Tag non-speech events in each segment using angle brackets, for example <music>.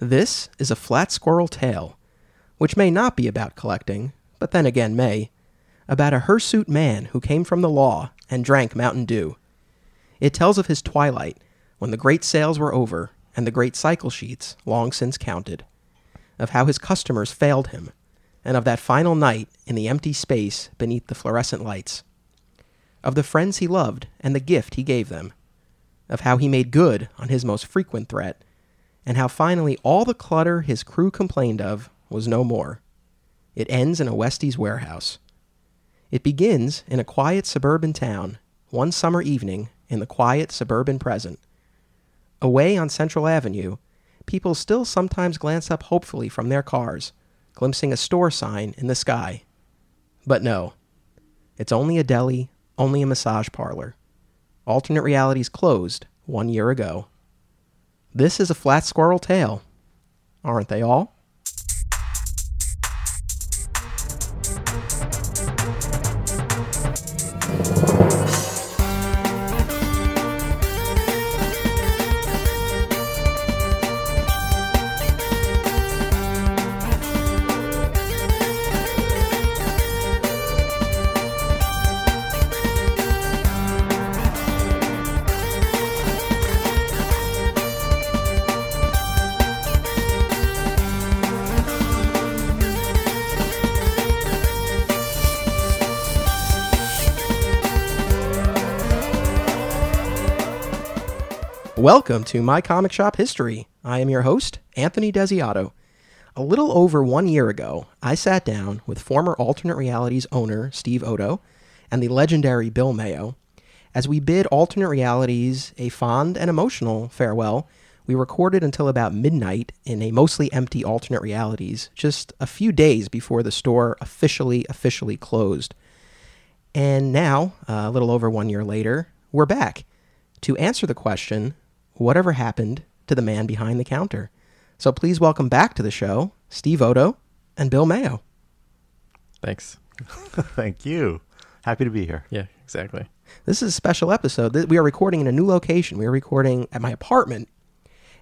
This is a Flat Squirrel Tale, which may not be about collecting, but then again may, about a hirsute man who came from the law and drank Mountain Dew. It tells of his twilight, when the great sales were over and the great cycle sheets long since counted, of how his customers failed him, and of that final night in the empty space beneath the fluorescent lights, of the friends he loved and the gift he gave them, of how he made good on his most frequent threat, and how finally all the clutter his crew complained of was no more. It ends in a Westies warehouse. It begins in a quiet suburban town, one summer evening in the quiet suburban present. Away on Central Avenue, people still sometimes glance up hopefully from their cars, glimpsing a store sign in the sky. But no, it's only a deli, only a massage parlor. Alternate realities closed one year ago. This is a flat squirrel tale. Aren't they all? Welcome to My Comic Shop History. I am your host, Anthony Desiato. A little over one year ago, I sat down with former Alternate Realities owner Steve Odo and the legendary Bill Mayo. As we bid Alternate Realities a fond and emotional farewell, we recorded until about midnight in a mostly empty Alternate Realities, just a few days before the store officially, officially closed. And now, a little over one year later, we're back to answer the question whatever happened to the man behind the counter. So please welcome back to the show Steve Odo and Bill Mayo. Thanks. <laughs> Thank you. Happy to be here. Yeah, exactly. This is a special episode. We are recording in a new location. We are recording at my apartment.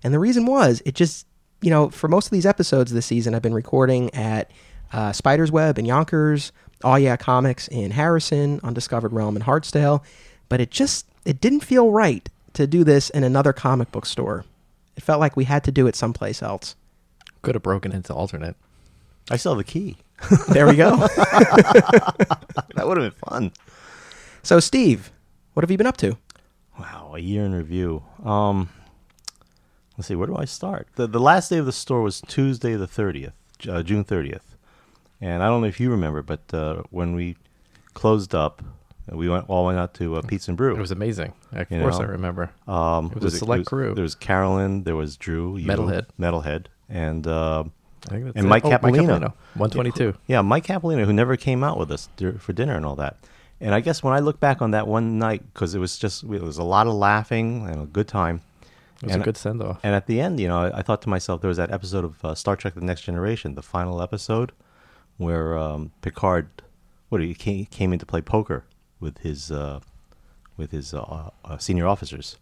And the reason was, it just, you know, for most of these episodes this season, I've been recording at uh, Spider's Web in Yonkers, Oh Yeah Comics in Harrison, Undiscovered Realm in Hartsdale. But it just, it didn't feel right to do this in another comic book store. It felt like we had to do it someplace else. Could have broken into alternate. I still have the key. <laughs> There we go. <laughs> That would have been fun. so, Steve, what have you been up to? Wow, a year in review. Um, let's see, where do I start? The the last day of the store was Tuesday the thirtieth, uh, June thirtieth, and I don't know if you remember, but uh, when we closed up, we went all went out to uh, Pizza and Brew. It was amazing. Of You course, know, I remember. um, it was a select was- crew. There was Carolyn, there was Drew, you, Metalhead. Metalhead, and uh, I think that's and it. Mike Oh, Capolino. One twenty-two. Yeah, Mike Capolino, who never came out with us for dinner and all that. And I guess when I look back on that one night, because it was just it was a lot of laughing and a good time. It was and, a good send-off. And at the end, you know, I, I thought to myself, there was that episode of uh, Star Trek: The Next Generation, the final episode, where um, Picard, what he came, came in to play poker with his uh, with his uh, uh, senior officers,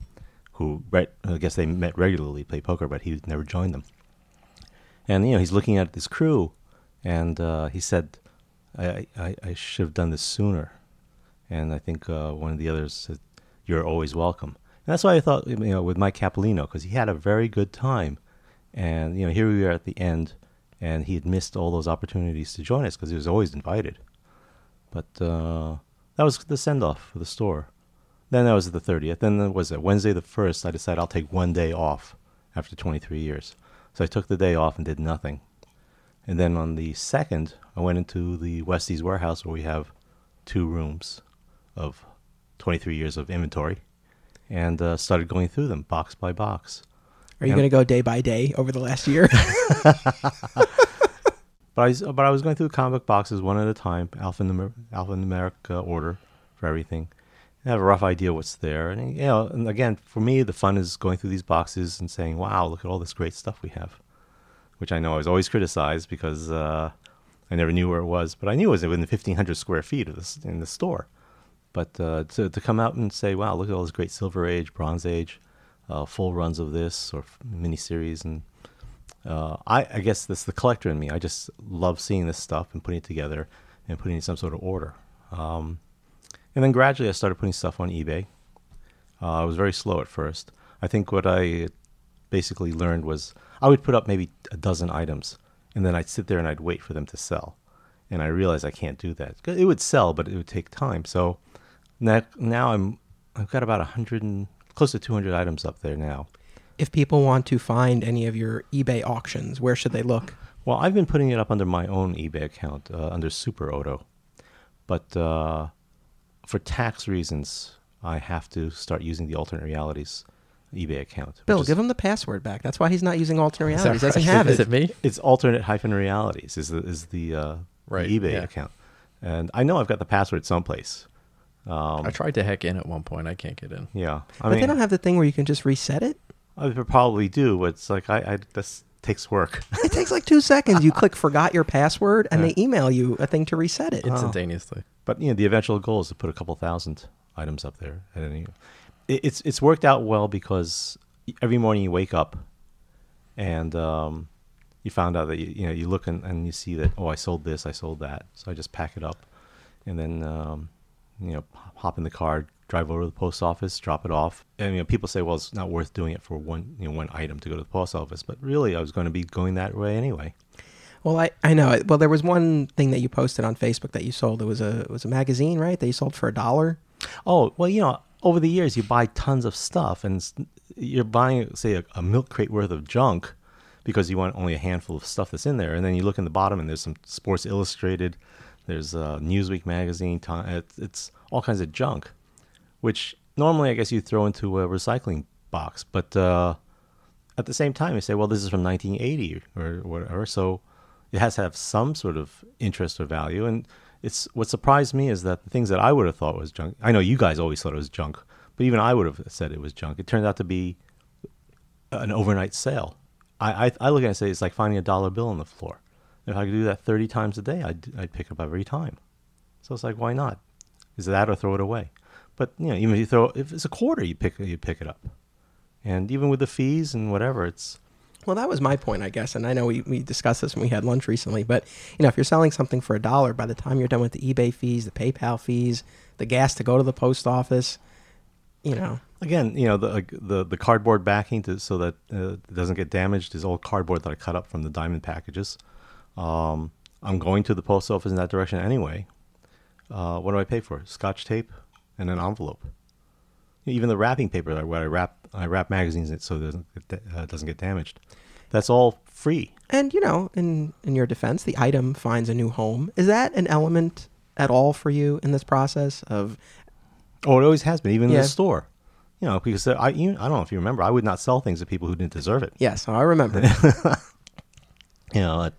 who right, I guess they met regularly, play poker, but he never joined them. And you know, he's looking at this crew, and he said, I, I, "I should have done this sooner." And I think uh, one of the others said, "You're always welcome." And that's why I thought, you know, with Mike Capolino, because he had a very good time, and you know, here we are at the end, and he had missed all those opportunities to join us because he was always invited. But uh, that was the send off for the store. Then that was the 30th. Then there was it Wednesday the 1st. I decided I'll take one day off after 23 years. So I took the day off and did nothing. And then on the 2nd, I went into the Westies warehouse where we have two rooms of 23 years of inventory and uh, started going through them box by box. Are you going to go day by day over the last year? <laughs> <laughs> But I, was- but I was going through the comic boxes one at a time, alphanumer, alphanumeric uh, order for everything. I have a rough idea what's there, and you know, and again, for me, the fun is going through these boxes and saying, "Wow, look at all this great stuff we have," which I know I was always criticized because uh, I never knew where it was, but I knew it was within 1,500 square feet of this in the store. But uh, to to come out and say, "Wow, look at all this great Silver Age, Bronze Age, uh, full runs of this or f- miniseries," and uh, I, I guess that's the collector in me. I just love seeing this stuff and putting it together and putting it in some sort of order. Um, and then gradually I started putting stuff on eBay. Uh, I was very slow at first. I think what I basically learned was I would put up maybe a dozen items, and then I'd sit there and I'd wait for them to sell. And I realized I can't do that. It would sell, but it would take time. So now, now I'm I've got about a hundred and close to two hundred items up there now. If people want to find any of your eBay auctions, where should they look? Well, I've been putting it up under my own eBay account uh, under Super Odo, but uh, for tax reasons, I have to start using the Alternate Realities eBay account. Bill, is- give him the password back. That's why he's not using alternate realities. He doesn't right? have Is it. it me? It's alternate hyphen realities is the is the, uh, the eBay yeah. account, and I know I've got the password someplace. Um, I tried to hack in at one point. I can't get in. yeah, I but mean, they don't have the thing where you can just reset it. I would probably do, but it's like I, I this takes work. <laughs> It takes like two seconds. You click forgot your password, and Yeah. they email you a thing to reset it. Instantaneously. But you know, the eventual goal is to put a couple thousand items up there. At any, it, it's it's worked out well because every morning you wake up, and um, you found out that you, you know you look and, and you see that oh I sold this I sold that so I just pack it up, and then um, you know hop in the car drive over to the post office drop it off and you know people say well it's not worth doing it for one you know one item to go to the post office but really I was going to be going that way anyway. Well, I, I know. Well, there was one thing that you posted on Facebook that you sold. It was a it was a magazine, right? That you sold for a dollar. Oh well, you know, over the years you buy tons of stuff, and you're buying, say, a, a milk crate worth of junk because you want only a handful of stuff that's in there, and then you look in the bottom, and there's some Sports Illustrated, there's uh, Newsweek magazine, it's, it's all kinds of junk, which normally I guess you throw into a recycling box, but uh, at the same time you say, well, this is from 1980 or whatever, so it has to have some sort of interest or value. And it's what surprised me is that the things that I would have thought was junk. I know you guys always thought it was junk, but even I would have said it was junk. It turned out to be an overnight sale. I I, I look at it and say it's like finding a dollar bill on the floor. If I could do that 30 times a day, I'd I'd pick up every time. So it's like, why not? Is that or throw it away? But you know, even if you throw, if it's a quarter, you pick you pick it up. And even with the fees and whatever, it's Well, that was my point, I guess. And I know we, we discussed this when we had lunch recently. But, you know, if you're selling something for a dollar, by the time you're done with the eBay fees, the PayPal fees, the gas to go to the post office, you know, again, you know, the the the cardboard backing to so that uh, it doesn't get damaged is old cardboard that I cut up from the diamond packages. Um, I'm going to the post office in that direction anyway. Uh, what do I pay for? Scotch tape and an envelope. Even the wrapping paper that where I wrap I wrap magazines in it so it doesn't get, uh, doesn't get damaged. That's all free. and, you know, in, in your defense, the item finds a new home. Is that an element at all for you in this process of, Oh, it always has been, even in the store. You know, because I you, I don't know if you remember, I would not sell things to people who didn't deserve it. yes, I remember. <laughs> you know, uh,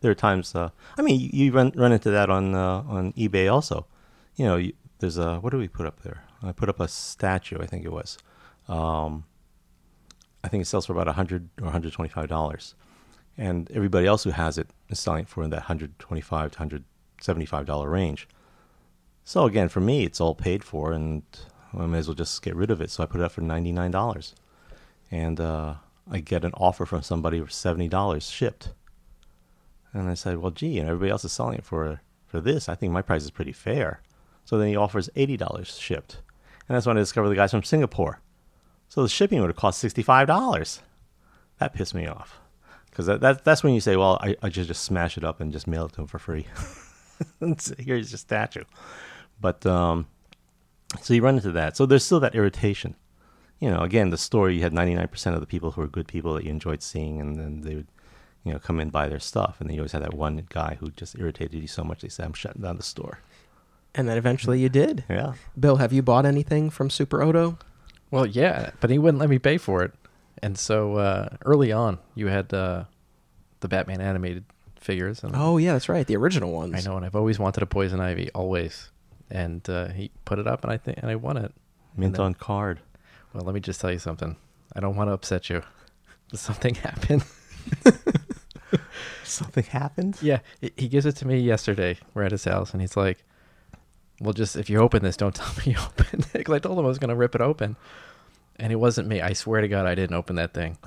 there are times. Uh, I mean, you, you run run into that on uh, on eBay also. You know, you, there's a what do we put up there? I put up a statue. I think it was. Um, I think it sells for about hundred or hundred twenty five dollars, and everybody else who has it is selling it for in that hundred twenty five to hundred seventy five dollar range. So again, for me, it's all paid for, and I may as well just get rid of it. So I put it up for ninety nine dollars, and uh, I get an offer from somebody for seventy dollars shipped. And I said, "Well, gee, and everybody else is selling it for for this. I think my price is pretty fair." So then he offers eighty dollars shipped, and that's when I discovered the guy's from Singapore. So the shipping would have cost sixty five dollars. That pissed me off because that, that that's when you say, "Well, I I just just smash it up and just mail it to him for free." <laughs> Here's your statue, but um, so you run into that. So there's still that irritation. You know, again, the store you had 99% of the people who were good people that you enjoyed seeing, and then they would, you know, come in buy their stuff, and then you always had that one guy who just irritated you so much they said, "I'm shutting down the store." And then eventually you did. Yeah. Bill, have you bought anything from Super Odo? Well, yeah, but he wouldn't let me pay for it. And so uh, early on, you had uh, the Batman animated figures. And Oh, yeah, that's right. The original ones. I know, and I've always wanted a Poison Ivy, always. And uh, he put it up, and I think, and I won it. Mint then- on card. Well, let me just tell you something. I don't want to upset you. <laughs> Something happened. <laughs> Something happened. Yeah, he- he gives it to me yesterday. We're at his house, and he's like, "Well, just if you open this, don't <laughs> tell me you opened it. Because I told him I was going to rip it open, and it wasn't me. I swear to God, I didn't open that thing.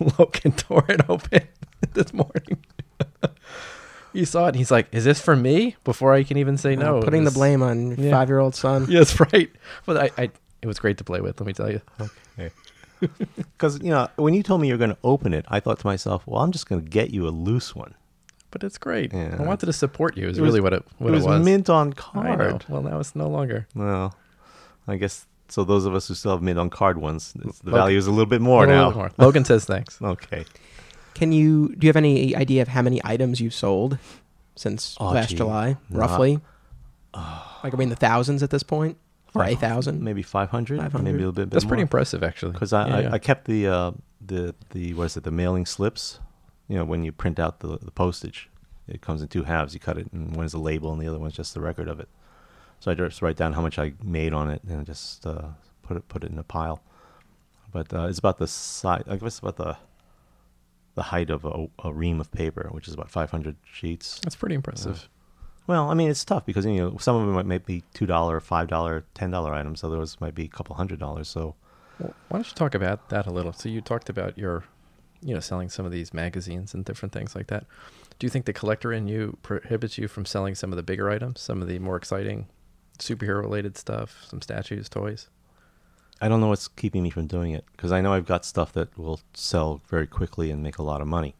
<laughs> Logan tore it open <laughs> this morning. he saw it. and He's like, "Is this for me?" Before I can even say no, Uh, putting the blame on your Yeah. five-year-old son. Yes, right. But I, I, it was great to play with. Let me tell you. Because you know, when you told me you're going to open it, I thought to myself, "Well, I'm just going to get you a loose one." But it's great. Yeah. I wanted to support you. Is It was- really what it what it was, mint on card. Well, now it's no longer. Well, I guess so. Those of us who still have mint on card ones, it's, the Logan- value is a little bit more little now. bit more. Logan says thanks. <laughs> Okay. Can you do you have any idea of how many items you've sold since Oh, last gee. July, Not- roughly? <sighs> like I mean, the thousands at this point, or a thousand? maybe 500, 500. maybe a little bit. That's bit pretty impressive, actually. because I, Yeah, I, yeah. I kept the uh, the the what is it the mailing slips you know when you print out the, the postage it comes in two halves. You cut it and one is a label and the other one's just the record of it. So I just write down how much I made on it and just uh, put it put it in a pile. But uh, it's about the size I guess about the the height of a, a ream of paper which is about 500 sheets. That's pretty impressive. well I mean it's tough because you know some of them might, might be two dollar five dollar ten dollar items. Others might be a couple hundred dollars. So Well, why don't you talk about that a little? So you talked about your, you know, selling some of these magazines and different things like that. Do you think the collector in you prohibits you from selling some of the bigger items, some of the more exciting superhero related stuff, some statues, toys? I don't know what's keeping me from doing it because I know I've got stuff that will sell very quickly and make a lot of money.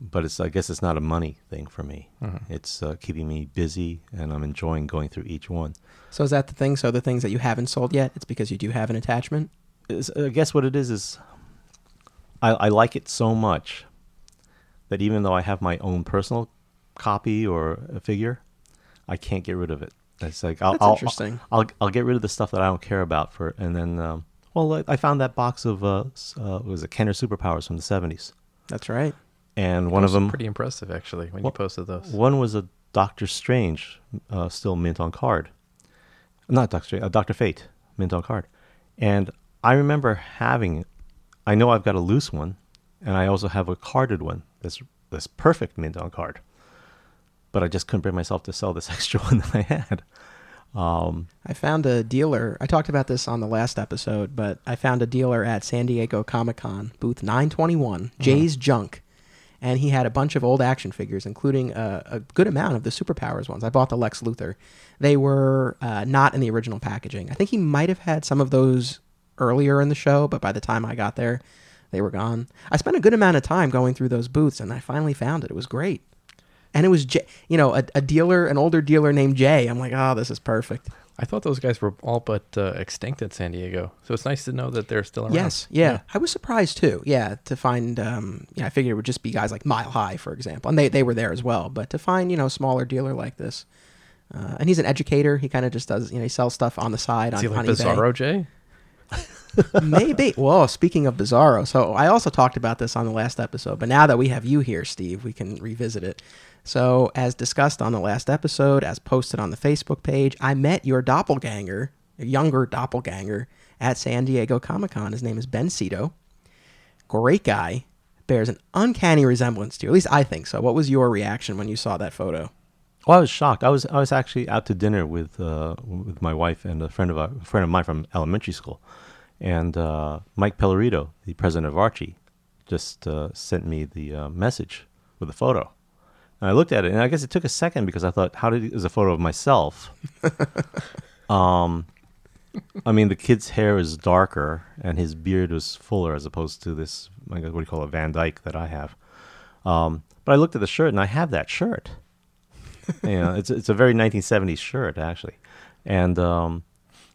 But it's I guess it's not a money thing for me. Mhm. It's uh, keeping me busy and I'm enjoying going through each one. So is that the thing? So the things that you haven't sold yet, it's because you do have an attachment. Is- I guess what it is is I, I like it so much that even though I have my own personal copy or a figure, I can't get rid of it. It's like I'll, That's I'll, interesting. I'll I'll get rid of the stuff that I don't care about for, and then um, well, I- I found that box of uh, uh what was it Kenner Superpowers from the seventies, That's right. and one of Those are them pretty impressive actually when Well, you posted those. one was a Doctor Strange, uh, still mint on card. Not Doctor Strange, uh, Doctor Fate, mint on card. And I remember having, I know I've got a loose one, and I also have a carded one that's that's perfect mint on card. But I just couldn't bring myself to sell this <laughs> extra one that I had. Um, I found a dealer. I talked about this on the last episode, but I found a dealer at San Diego Comic Con, booth 921, Jay's Junk. And he had a bunch of old action figures, including a, a good amount of the Superpowers ones. I bought the Lex Luthor. They were uh, not in the original packaging. I think he might have had some of those earlier in the show, but by the time I got there, they were gone. I spent a good amount of time going through those booths, and I finally found it. It was great. And it was, Jay, you know, a, a dealer, an older dealer named Jay. I'm like, oh, this is perfect. I thought those guys were all but uh, extinct at San Diego, so it's nice to know that they're still around. Yes, yeah. I was surprised too. Yeah, to find, um, yeah, I figured it would just be guys like Mile High, for example, and they they were there as well. But to find, you know, a smaller dealer like this, uh, and he's an educator. He kind of just does, you know, he sells stuff on the side Is on, he like on eBay. Bizarro Jay? <laughs> Maybe. Whoa, speaking of Bizarro, so I also talked about this on the last episode, but now that we have you here, Steve, we can revisit it. So, as discussed on the last episode, as posted on the Facebook page, I met your doppelganger, a younger doppelganger, at San Diego Comic Con. His name is Ben Cito. Great guy. Bears an uncanny resemblance to you. At least I think so. What was your reaction when you saw that photo? Well, I was shocked. I was I was actually out to dinner with uh, with my wife and a friend of a friend of mine from elementary school, and uh, Mike Pellerito, the president of Archie, just uh, sent me the uh, message with a photo. And I looked at it, and I guess it took a second because I thought, "How did is a photo of myself?" <laughs> um, I mean, the kid's hair is darker, and his beard was fuller as opposed to this. I guess, what do you call it, Van Dyke that I have. Um, but I looked at the shirt, and I have that shirt. <laughs> you know, it's it's a very 1970s shirt actually, and um,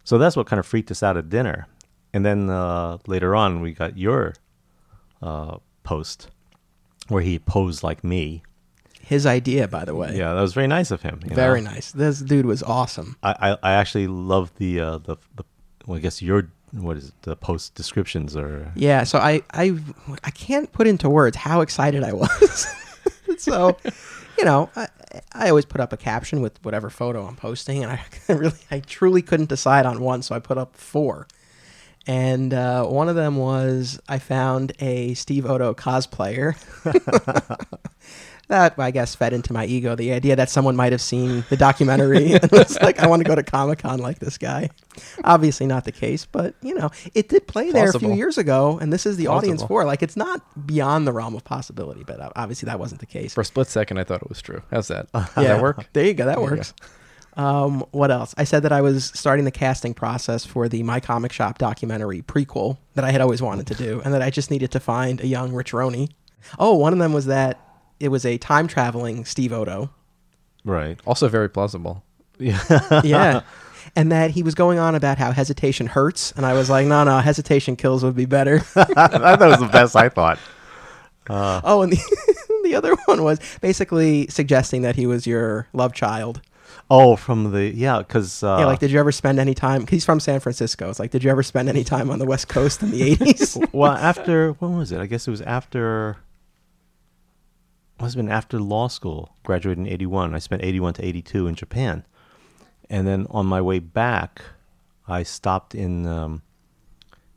so that's what kind of freaked us out at dinner. And then uh, later on, we got your uh, post where he posed like me. His idea, by the way. Yeah, that was very nice of him. Very know. nice. This dude was awesome. I, I, I actually love the uh, the the. Well, I guess your what is it, the post descriptions are. Yeah, so I I I can't put into words how excited I was. <laughs> so, you know, I, I always put up a caption with whatever photo I'm posting, and I <laughs> really I truly couldn't decide on one, so I put up four. And uh, one of them was I found a Steve Odo cosplayer <laughs> <laughs> that I guess fed into my ego. The idea that someone might have seen the documentary <laughs> and was like, "I want to go to Comic Con like this guy." Obviously, not the case, but you know, it did play there a few years ago, and this is the audience for. Like, it's not beyond the realm of possibility, but uh, obviously that wasn't the case. For a split second, I thought it was true. How's that? Yeah, that work? <laughs> There you go. That There works. Um, what else? I said that I was starting the casting process for the My Comic Shop documentary prequel that I had always wanted to do, and that I just needed to find a young Rich Roney. Oh, one of them was that it was a time traveling Steve Odo. Right. Also very plausible. Yeah. <laughs> Yeah. <laughs> And that he was going on about how hesitation hurts, and I was like, no, no, hesitation kills would be better. I thought it was the best. I thought. oh, and the, <laughs> the other one was basically suggesting that he was your love child. Oh, from the yeah, because uh, yeah, like, did you ever spend any time? 'cause he's from San Francisco. It's like, did you ever spend any time on the West Coast in the 80s? well, after when was it? I guess it was after. Must have been after law school. Graduated in '81. I spent '81 to '82 in Japan, and then on my way back, I stopped in um,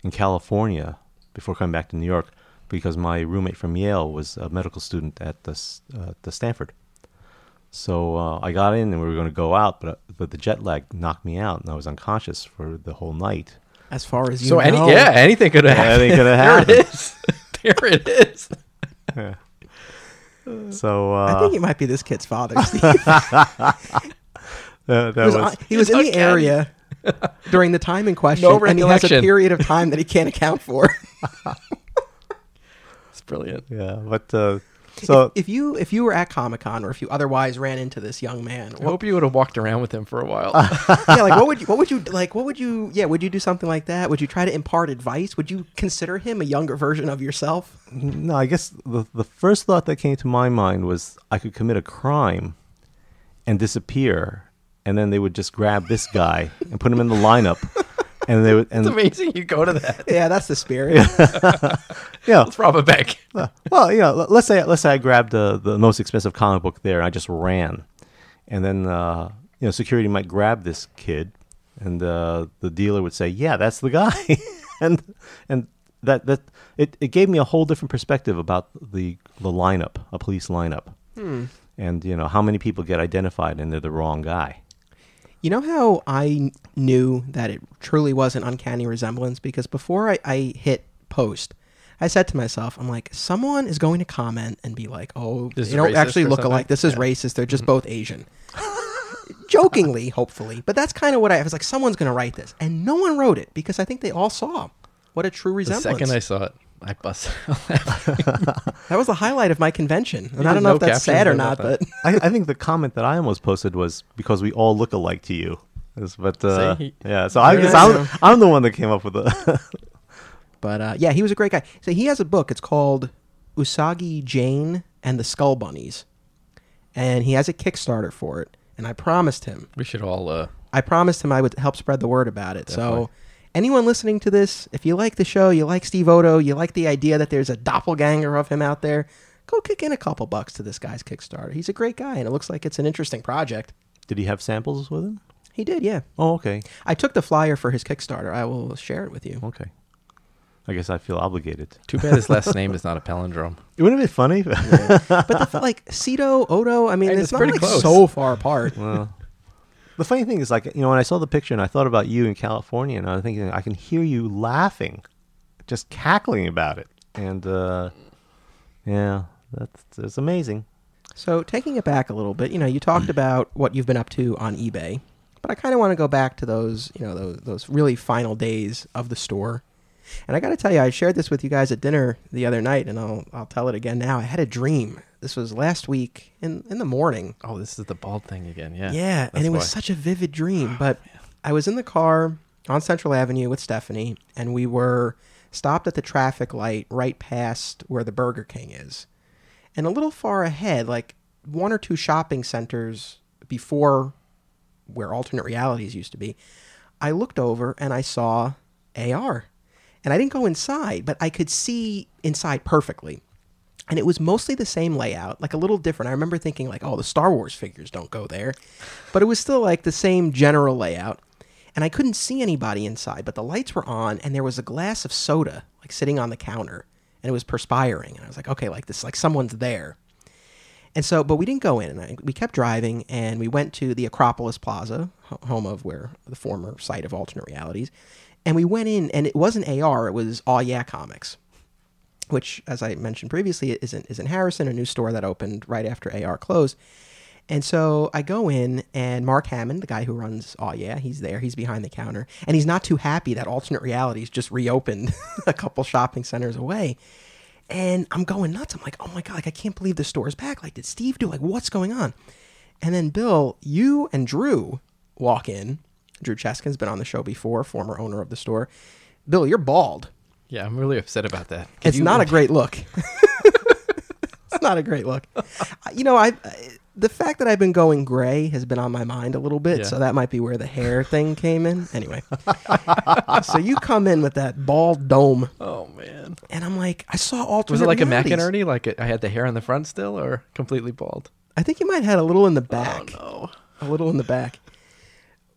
in California before coming back to New York because my roommate from Yale was a medical student at the uh, the Stanford. So uh, I got in and we were going to go out, but but the jet lag knocked me out and I was unconscious for the whole night. as far as you So know. any yeah, anything could have <laughs> happened. Anything could have there it is. there it is. So uh, I think he might be this kid's father. <laughs> Steve. that, that he was, was, he was in the uncanny. area during the time in question, No and he has a period of time that he can't account for. <laughs> It's brilliant. yeah, but uh, so if you if you were at Comic Con or if you otherwise ran into this young man, I what, hope you would have walked around with him for a while. <laughs> yeah, like what would you what would you like? What would you yeah? Would you do something like that? Would you try to impart advice? Would you consider him a younger version of yourself? no, I guess the the first thought that came to my mind was I could commit a crime and disappear, and then they would just grab this guy and put him in the lineup, and they would <laughs> and it's amazing you go to that. Yeah, that's the spirit. yeah, Let's rob a bank. well, you know, let's say let's say I grabbed the the most expensive comic book there, and I just ran, and then uh, you know security might grab this kid, and uh, the dealer would say, "Yeah, that's the guy," <laughs> and and that that it, it gave me a whole different perspective about the the lineup, a police lineup, and you know how many people get identified and they're the wrong guy. You know how I knew that it truly was an uncanny resemblance? Because before I, I hit post, I said to myself, I'm like, someone is going to comment and be like, oh, This is you don't actually look something? alike. This is Yeah. Mm-hmm. racist. They're just both Asian. <laughs> Jokingly, hopefully. But that's kind of what I, I was like, someone's going to write this. And no one wrote it because I think they all saw what a true resemblance. The second I saw it, I busted. <laughs> that was the highlight of my convention. And I don't know no if that's sad or about not, but. I, I think the comment that I almost posted was because we all look alike to you. But uh, See, he- yeah, so I Yeah, guess I I'm, know. I'm the one that came up with the. <laughs> But uh, yeah, he was a great guy. So he has a book. It's called Usagi Jane and the Skull Bunnies, and he has a Kickstarter for it. And I promised him, we should all. Uh, I promised him I would help spread the word about it. Definitely. So anyone listening to this, if you like the show, you like Steve Odo, you like the idea that there's a doppelganger of him out there, go kick in a couple bucks to this guy's Kickstarter. He's a great guy, and it looks like it's an interesting project. Did he have samples with him? He did, yeah. Oh, okay. I took the flyer for his Kickstarter. I will share it with you. Okay. I guess I feel obligated. too bad his last <laughs> name is not a palindrome. It wouldn't it be funny? But the, like Cito, Odo, I mean, And it's, it's not pretty like close. so far apart. well, the funny thing is, like, you know, when I saw the picture and I thought about you in California, and I was thinking, I can hear you laughing, just cackling about it. And, uh, yeah, that's, that's amazing. So taking it back a little bit, you know, you talked <clears throat> about what you've been up to on eBay, but I kind of want to go back to those, you know, those, those really final days of the store. And I got to tell you, I shared this with you guys at dinner the other night, and I'll I'll tell it again now. I had a dream. This was last week in in the morning. Oh, this is the bald thing again. Yeah. Yeah, and it was such a vivid dream. Oh, but I was in the car on Central Avenue with Stephanie, and we were stopped at the traffic light right past where the Burger King is. And a little far ahead, like one or two shopping centers before where alternate realities used to be, I looked over and I saw AR. And I didn't go inside, but I could see inside perfectly and it was mostly the same layout, like a little different. I remember thinking like, "Oh, the Star Wars figures don't go there," but it was still like the same general layout. And I couldn't see anybody inside, but the lights were on, and there was a glass of soda like sitting on the counter, and it was perspiring. And I was like, "Okay, like this, like someone's there." And so, but we didn't go in. And we kept driving, and we went to the Acropolis Plaza, home of where the former site of alternate realities. And we went in, and it wasn't AR; it was All Yeah Comics, which, as I mentioned previously, is in, is in Harrison, a new store that opened right after AR closed. And so I go in, and Mark Hammond, the guy who runs Oh Yeah, he's there. He's behind the counter, and he's not too happy that Alternate Realities just reopened <laughs> a couple shopping centers away. And I'm going nuts. I'm like, oh my god, like I can't believe the store's back. Like, did Steve do like what's going on? And then Bill, you and Drew walk in. Drew Cheskin's been on the show before, former owner of the store. Bill, you're bald. Yeah, I'm really upset about that. Could It's you- not a <laughs> great look. <laughs> it's not a great look. Uh, You know, I the fact that I've been going gray has been on my mind a little bit, Yeah. so that might be where the hair thing came in. Anyway, <laughs> so you come in with that bald dome, Oh man. and I'm like, I saw alternate. Was it like a realities. McInerney? Like it, I had the hair on the front still, or completely bald? I think you might have had a little in the back, Oh a little in the back.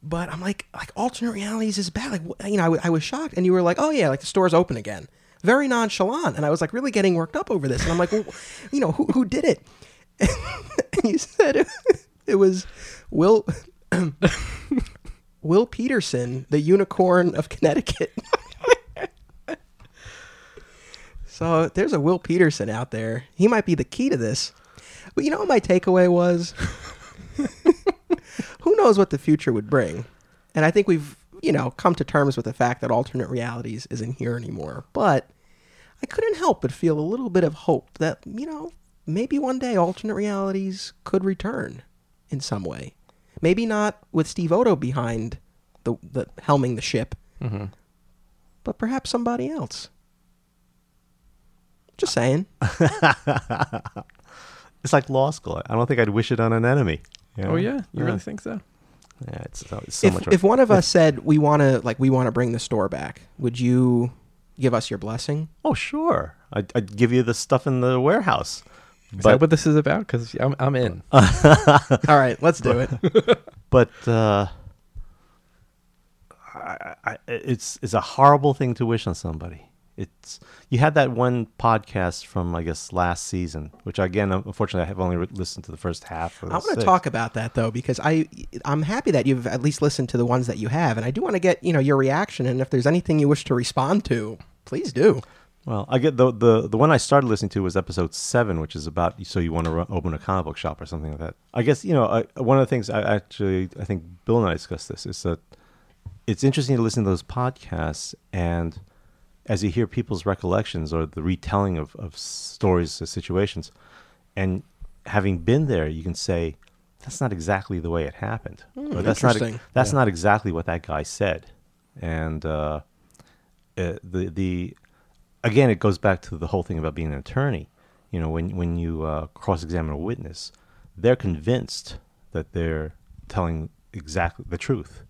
But I'm like, like alternate realities is bad. Like, you know, I, was shocked, and you were like, oh yeah, like the store's open again, very nonchalant, and I was like really getting worked up over this, and I'm like, well, <laughs> you know, who who did it? <laughs> and you said it, it was Will <coughs> Will Peterson, the unicorn of Connecticut. <laughs> so there's a Will Peterson out there. He might be the key to this. But you know what my takeaway was? Who knows what the future would bring? And I think we've, you know, come to terms with the fact that alternate realities isn't here anymore. But I couldn't help but feel a little bit of hope that, you know, maybe one day alternate realities could return in some way. Maybe not with Steve Odo behind the, the helming the ship, hmm but perhaps somebody else. Just saying. <laughs> It's like law school. I don't think I'd wish it on an enemy. You know? Oh yeah, you Yeah. really think so? Yeah, it's, so- it's so if, much. if one of us said we want to like we want to bring the store back, would you give us your blessing? oh, sure. I'd, I'd give you the stuff in the warehouse. Is But that what this is about? Because I'm I'm in. <laughs> All right, let's do it. <laughs> but uh, I, I, it's it's a horrible thing to wish on somebody. It's you had that one podcast from I guess last season, which again, unfortunately, I have only re- listened to the first half. Of I want to talk about that though because I I'm happy that you've at least listened to the ones that you have, and I do want to get you know your reaction, and if there's anything you wish to respond to, please do. Well, I get the the the one I started listening to was episode seven, which is about so you want to open a comic book shop or something like that. I guess you know I, one of the things I actually I think Bill and I discussed this is that it's interesting to listen to those podcasts and as you hear people's recollections or the retelling of, of stories or situations, and having been there, you can say that's not exactly the way it happened. Hmm, or that's not that's Yeah. not exactly what that guy said, and uh, uh, the the again it goes back to the whole thing about being an attorney. You know, when when you uh, cross examine a witness, they're convinced that they're telling exactly the truth.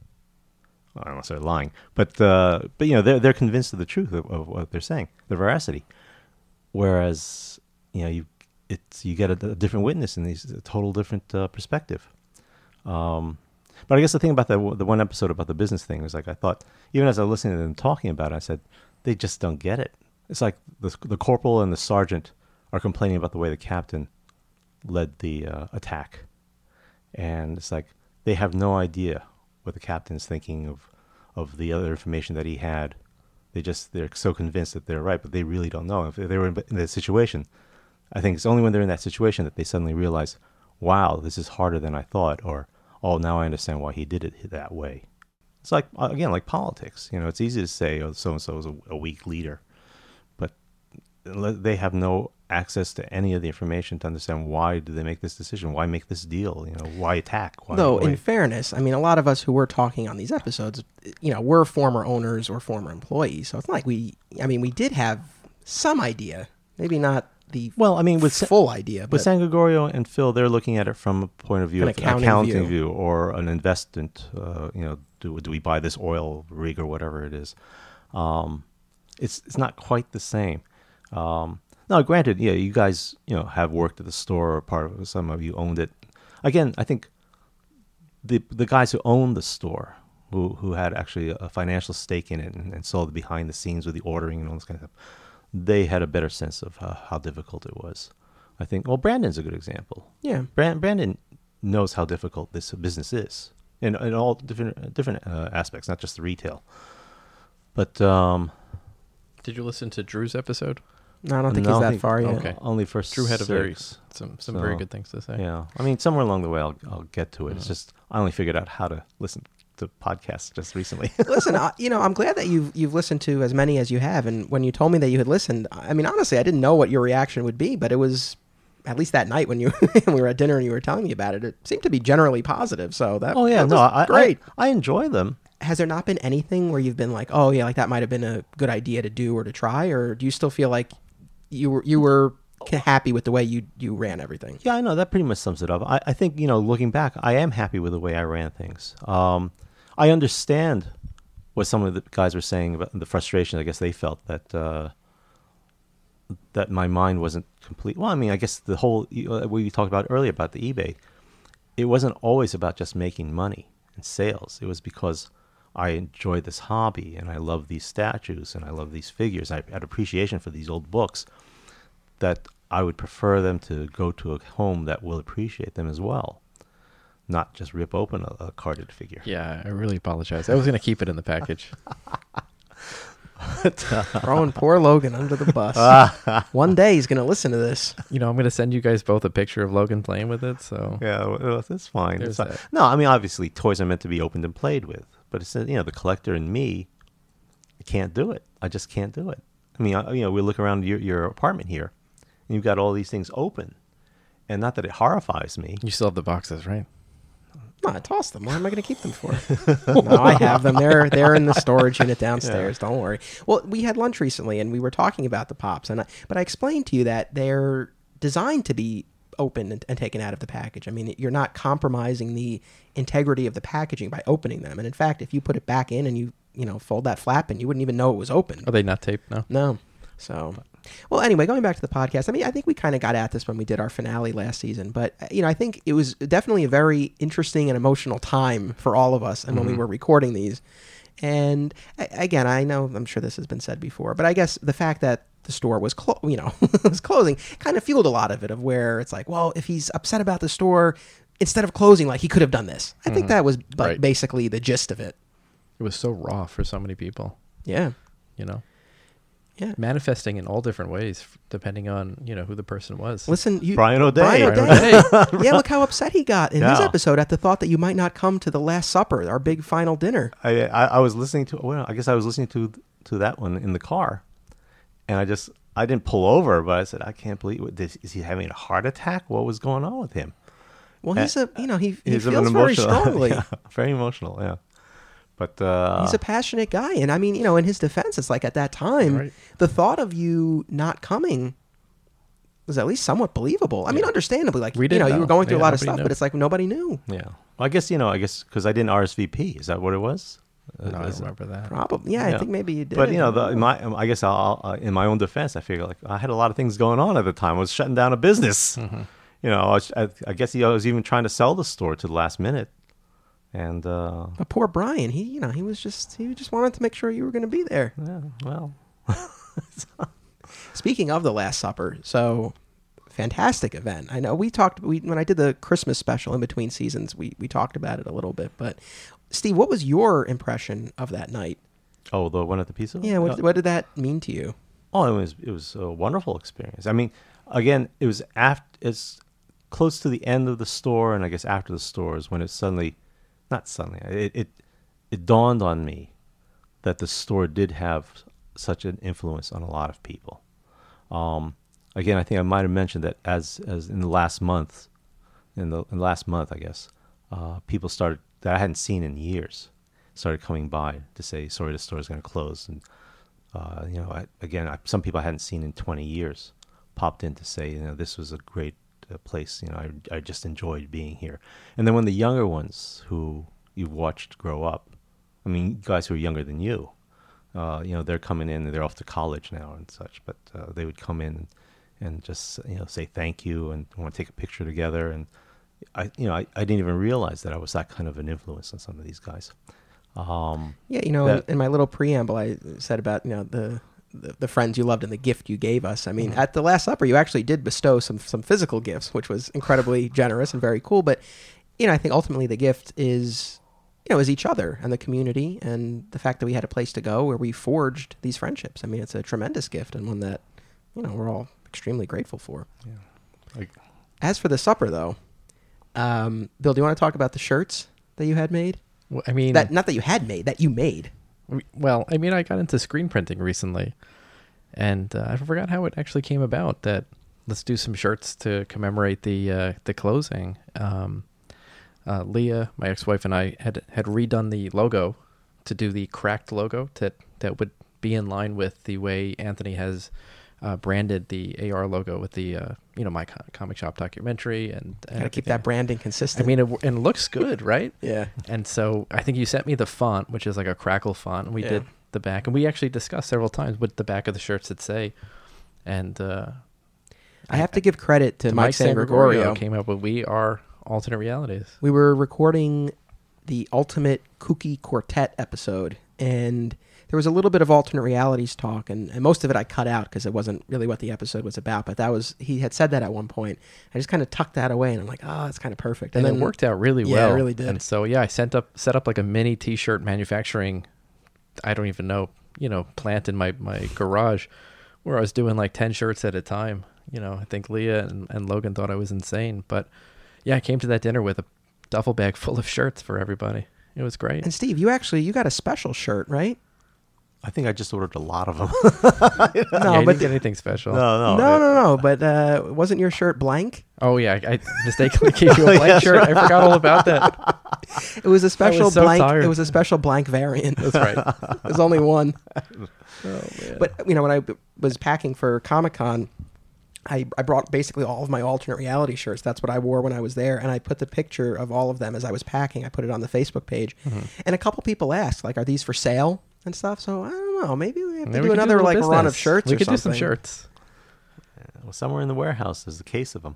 I don't want to say lying, but uh, but you know they're they're convinced of the truth of, of what they're saying, the veracity. Whereas you know you it's you get a, a different witness and these a total different uh, perspective. Um, but I guess the thing about the the one episode about the business thing was like I thought even as I was listening to them talking about it, I said they just don't get it. It's like the the corporal and the sergeant are complaining about the way the captain led the uh, attack, and it's like they have no idea what the captain's thinking of of the other information that he had. They just they're so convinced that they're right, but they really don't know. If they were in, that situation, I think it's only when they're in that situation that they suddenly realize, "Wow, this is harder than I thought," or "Oh, now I understand why he did it that way." It's like uh, again, like politics. You know, it's easy to say, "Oh, so and so is a, a weak leader," but they have no access to any of the information to understand why do they make this decision, why make this deal, you know, why attack. Why, Though, why- in fairness, I mean, a lot of us who were talking on these episodes, you know, we're former owners or former employees. So it's not like we, I mean, we did have some idea, maybe not the well, I mean, with Sa- full idea, with but San Gregorio and Phil, they're looking at it from a point of view An of accounting accounting view. view. or an investment. Uh, you know, do do we buy this oil rig or whatever it is? Um, it's it's not quite the same. Um, now, granted, yeah, you guys you know have worked at the store or part of some of you owned it. Again, I think the the guys who owned the store, who who had actually a financial stake in it and, and saw the behind the scenes with the ordering and all this kind of stuff, they had a better sense of uh, how difficult it was. I think well, Brandon's a good example. Yeah. Brand, Brandon knows how difficult this business is in in all different different uh, aspects, not just the retail. But um, Did you listen to Drew's episode? No, I don't think no, he's that think far yet. Okay. Only for Drew had a very six. some some very good things to say. Yeah, I mean, somewhere along the way, I'll I'll get to it. It's Mhm. just I only figured out how to listen to podcasts just recently. <laughs> Listen, I, you know, I'm glad that you've you've listened to as many as you have. And when you told me that you had listened, I mean, honestly, I didn't know what your reaction would be, but it was at least that night when you <laughs> when we were at dinner and you were telling me about it. It seemed to be generally positive. So that oh yeah, that no, was I, great. I I enjoy them. Has there not been anything where you've been like, oh yeah, like that might have been a good idea to do or to try, or do you still feel like you were you were happy with the way you you ran everything? Yeah, I know that pretty much sums it up. I, I think you know, looking back, I am happy with the way I ran things. Um, I understand what some of the guys were saying about the frustration. I guess they felt that uh, that my mind wasn't complete. Well, I mean, I guess the whole uh, we talked about earlier about the eBay. It wasn't always about just making money and sales. It was because I enjoy this hobby and I love these statues and I love these figures. I had appreciation for these old books that I would prefer them to go to a home that will appreciate them as well, not just rip open a, a carded figure. Yeah, I really apologize. I was gonna keep it in the package. <laughs> Uh, Throwing poor Logan under the bus. <laughs> One day he's gonna listen to this. you know, I'm gonna send you guys both a picture of Logan playing with it. So Yeah, well, that's fine. It's fine. No, I mean obviously toys are meant to be opened and played with, but it's you know the collector and me can't do it. I just can't do it. I mean, I, you know, we look around your your apartment here, and you've got all these things open, and not that it horrifies me. you still have the boxes, right? No, I tossed them. Why am I going to keep them for? <laughs> no, I have them. They're they're in the storage unit <laughs> downstairs. Don't worry. Well, we had lunch recently, and we were talking about the pops, and I, but I explained to you that they're designed to be open and, and taken out of the package. I mean, you're not compromising the integrity of the packaging by opening them. And in fact, if you put it back in and you you know fold that flap in, you wouldn't even know it was open. Are they not taped? No. No. So, well, anyway, going back to the podcast, I mean, I think we kind of got at this when we did our finale last season, but, uh, you know, I think it was definitely a very interesting and emotional time for all of us and when we were recording these. And again, I know, I'm sure this has been said before, but I guess the fact that the store was, clo- you know, <laughs> was closing kind of fueled a lot of it of where it's like, well, if he's upset about the store, instead of closing, like he could have done this. I think mm-hmm. that was Right. basically the gist of it. It was so raw for so many people. Yeah. You know, Yeah. manifesting in all different ways depending on you know who the person was. Listen, you, Brian O'Day. Brian Brian O'Day. O'Day. <laughs> yeah, look how upset he got in his Yeah. episode at the thought that you might not come to the Last Supper, our big final dinner. I, I I was listening to well, I guess I was listening to to that one in the car, and I just I didn't pull over, but I said I can't believe what this is he having a heart attack? What was going on with him? Well, he's a you know he, he He's feels very <laughs> strongly. yeah, very emotional. Yeah, but uh, He's a passionate guy, and I mean, you know, in his defense, it's like at that time, Right. the thought of you not coming was at least somewhat believable. I mean, understandably, like We you didn't know, you were going through Yeah, a lot of stuff, knew. but it's like nobody knew. yeah. Well, I guess you know I guess because I didn't RSVP. Is that what it was? no, I Is don't remember that. Probably, yeah, I think maybe you did. But you know, the, my I guess I'll, uh, in my own defense, I figure like I had a lot of things going on at the time. I was shutting down a business. Mm-hmm. You know, I, was, I, I guess he, I was even trying to sell the store to the last minute, and uh, but poor Brian, he you know he was just he just wanted to make sure you were going to be there. yeah, well, <laughs> Speaking of the Last Supper, so fantastic event. I know we talked we when I did the Christmas special in between seasons, we we talked about it a little bit. But Steve, what was your impression of that night? oh, the one at the pizza. Yeah, what, what did that mean to you? Oh, it was it was a wonderful experience. I mean, again, it was after it's close to the end of the store, and I guess after the store is when it suddenly, not suddenly, it it, it dawned on me that the store did have such an influence on a lot of people. Um, again, I think I might have mentioned that as as in the last month, in the, in the last month, I guess, uh, people started that I hadn't seen in years started coming by to say, "Sorry, the store is going to close," and uh, you know, I, again, I, some people I hadn't seen in 20 years popped in to say, you know, this was a great place. You know, I, I just enjoyed being here. And then when the younger ones who you've watched grow up, I mean, guys who are younger than you, uh, you know, they're coming in and they're off to college now and such, but uh, they would come in and just, you know, say thank you and want to take a picture together. And I, you know, I, I didn't even realize that I was that kind of an influence on some of these guys. Um, Yeah, you know, That- in, in my little preamble, I said about you know the the, the friends you loved and the gift you gave us. I mean, at the Last Supper, you actually did bestow some some physical gifts, which was incredibly <sighs> generous and very cool. But you know, I think ultimately the gift is you know is each other and the community and the fact that we had a place to go where we forged these friendships. I mean, it's a tremendous gift and one that you know we're all extremely grateful for. Like, As for the supper, though, um, Bill, do you want to talk about the shirts that you had made? well, I mean, That not that you had made, that you made. We- Well, I mean, I got into screen printing recently, and uh, I forgot how it actually came about. That let's do some shirts to commemorate the uh, the closing. Um, uh, Leah, my ex-wife, and I had had redone the logo to do the cracked logo that that would be in line with the way Anthony has uh, branded the AR logo with the uh, you know my co- comic shop documentary and, and Got to keep that branding consistent. I mean, it, and it looks good, right? <laughs> yeah. And so I think you sent me the font, which is like a crackle font, and we Yeah. did the back, and we actually discussed several times what the back of the shirts that say. And uh, I have to give credit to Mike, San Gregorio. came up with "We Are Alternate Realities." We were recording the Ultimate Kooky Quartet episode, and there was a little bit of alternate realities talk, and, and most of it I cut out because it wasn't really what the episode was about. But that was he had said that at one point. I just kind of tucked that away, and I'm like, ah, oh, that's kind of perfect. And, then it worked out really Yeah, well. it really did. And so yeah, I sent up set up like a mini T-shirt manufacturing. I don't even know, you know, plant in my my garage, where I was doing like ten shirts at a time. You know, I think Leah and, and Logan thought I was insane, but yeah, I came to that dinner with a duffel bag <laughs> full of shirts for everybody. It was great. And Steve, you actually you got a special shirt, right? I think I just ordered a lot of them. <laughs> <laughs> No, yeah, you but didn't get anything special. no, no, no, no, no. But uh, wasn't your shirt blank? Oh yeah, I, mistakenly gave you a <laughs> blank shirt. I forgot all about that. It was a special so blank. tired. It was a special blank variant. That's right. There's only one. Oh man. But you know, when I was packing for Comic Con, I, I brought basically all of my alternate reality shirts. That's what I wore when I was there, and I put the picture of all of them as I was packing. I put it on the Facebook page, Mm-hmm. and a couple people asked, like, "Are these for sale and stuff?" So I don't know. Maybe we have to Maybe do we could another a like little run of shirts. We or could do some something. shirts. Well, somewhere in the warehouse there's a case of them.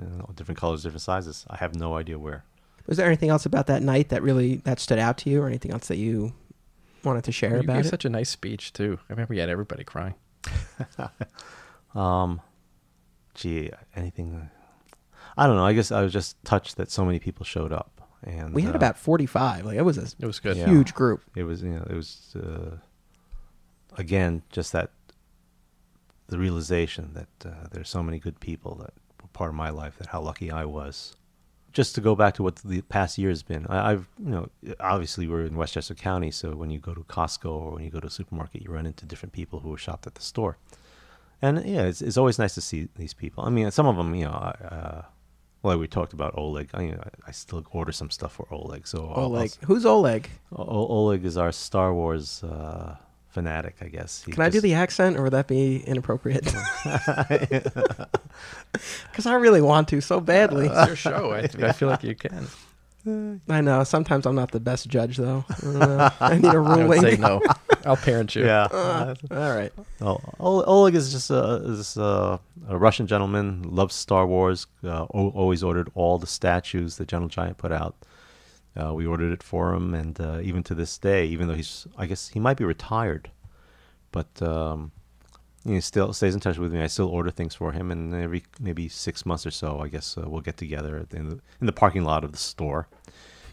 You know, different colors, different sizes. I have no idea where. Was there anything else about that night that really that stood out to you, or anything else that you wanted to share You about gave it? such a nice speech too. I remember you had everybody crying. <laughs> Um, gee, anything? I don't know. I guess I was just touched that so many people showed up, and we had uh, about forty-five. Like it was a It was good. Yeah. huge group. It was, you know, it was uh, again just that the realization that uh, there's so many good people that were part of my life. That how lucky I was. Just to go back to what the past year has been, I, I've you know obviously we're in Westchester County, so when you go to Costco or when you go to a supermarket, you run into different people who are shopped at the store, and yeah, it's, it's always nice to see these people. I mean, some of them, you know, I, uh, we talked about Oleg. I, you know, I still order some stuff for Oleg. So I'll- I'll Oleg, who's Oleg? O- Oleg is our Star Wars uh, fanatic, I guess. He Can I do just- the accent, or would that be inappropriate? <laughs> <laughs> Because I really want to so badly. It's your show. I, <laughs> I feel like you can. I know. Sometimes I'm not the best judge, though. Uh, I need a I would ruling. say no. I'll parent you. Yeah. Uh, all right. Oh, Oleg is just a, is a, a Russian gentleman, loves Star Wars, uh, o- always ordered all the statues that Gentle Giant put out. Uh, we ordered it for him, and uh, even to this day, even though he's, I guess he might be retired, but um, he still stays in touch with me. I still order things for him, and every maybe six months or so, I guess uh, we'll get together in the, in the parking lot of the store,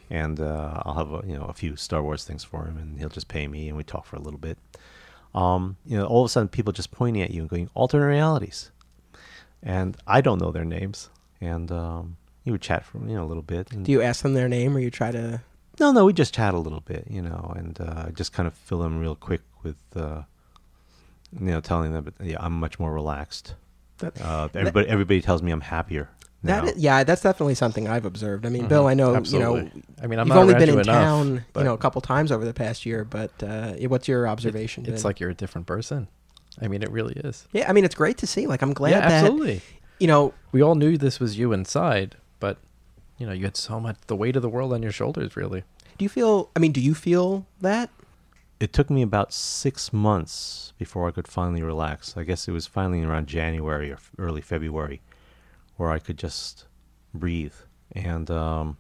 and uh, I'll have a, you know a few Star Wars things for him, and he'll just pay me, and we talk for a little bit. Um, you know, all of a sudden, people just pointing at you and going alternate realities, and I don't know their names, and um, you would chat for you know a little bit. And Do you ask them their name, or you try to? no, no, we just chat a little bit, you know, and uh, just kind of fill them real quick with, uh, you know, telling them, that, yeah, I'm much more relaxed. That- Uh, <laughs> everybody, everybody tells me I'm happier. That now. is, yeah, that's definitely something I've observed. I mean, Bill, I know you know I mean, I'm you've not only been you in enough, town, but you know, a couple times over the past year. But uh, what's your observation? It's been? like you're a different person. I mean, it really is. yeah, I mean, it's great to see. Like, I'm glad yeah, that absolutely. you know We all knew this was you inside, but you know, you had so much the weight of the world on your shoulders. Really. Do you feel? I mean, do you feel that? It took me about six months before I could finally relax. I guess it was finally around January or early February where I could just breathe. And um,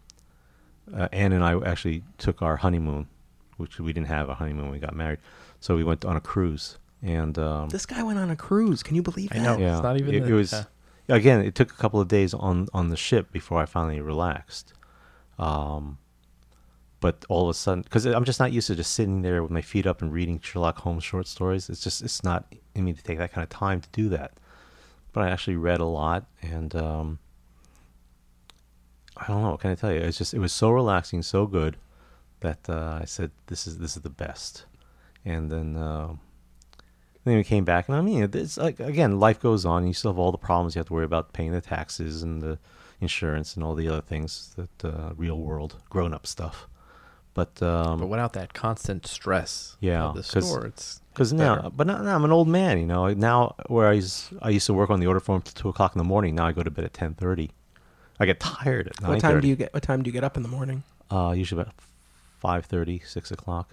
uh, Anne and I actually took our honeymoon, which we didn't have a honeymoon when we got married. So we went on a cruise. and um, This guy went on a cruise. Can you believe that? I know. yeah, It's not even It, the- it was yeah. again. It took a couple of days on on the ship before I finally relaxed. Um, but all of a sudden, because I'm just not used to just sitting there with my feet up and reading Sherlock Holmes short stories. It's just it's not in me to take that kind of time to do that. But I actually read a lot, and um, I don't know what can I tell you. It's just it was so relaxing, so good that uh, I said this is this is the best. And then uh, then we came back, and I mean, it's like again, life goes on. You still have all the problems you have to worry about paying the taxes and the insurance and all the other things that uh, real world grown up stuff. But um, But without that constant stress Yeah, of the store, it's because it's now, better. but now, now I'm an old man, you know. Now where I used, I used to work on the order form till two o'clock in the morning. Now I go to bed at ten thirty. I get tired at nine What time do you get? What time do you get up in the morning? Uh, usually about five thirty, six o'clock.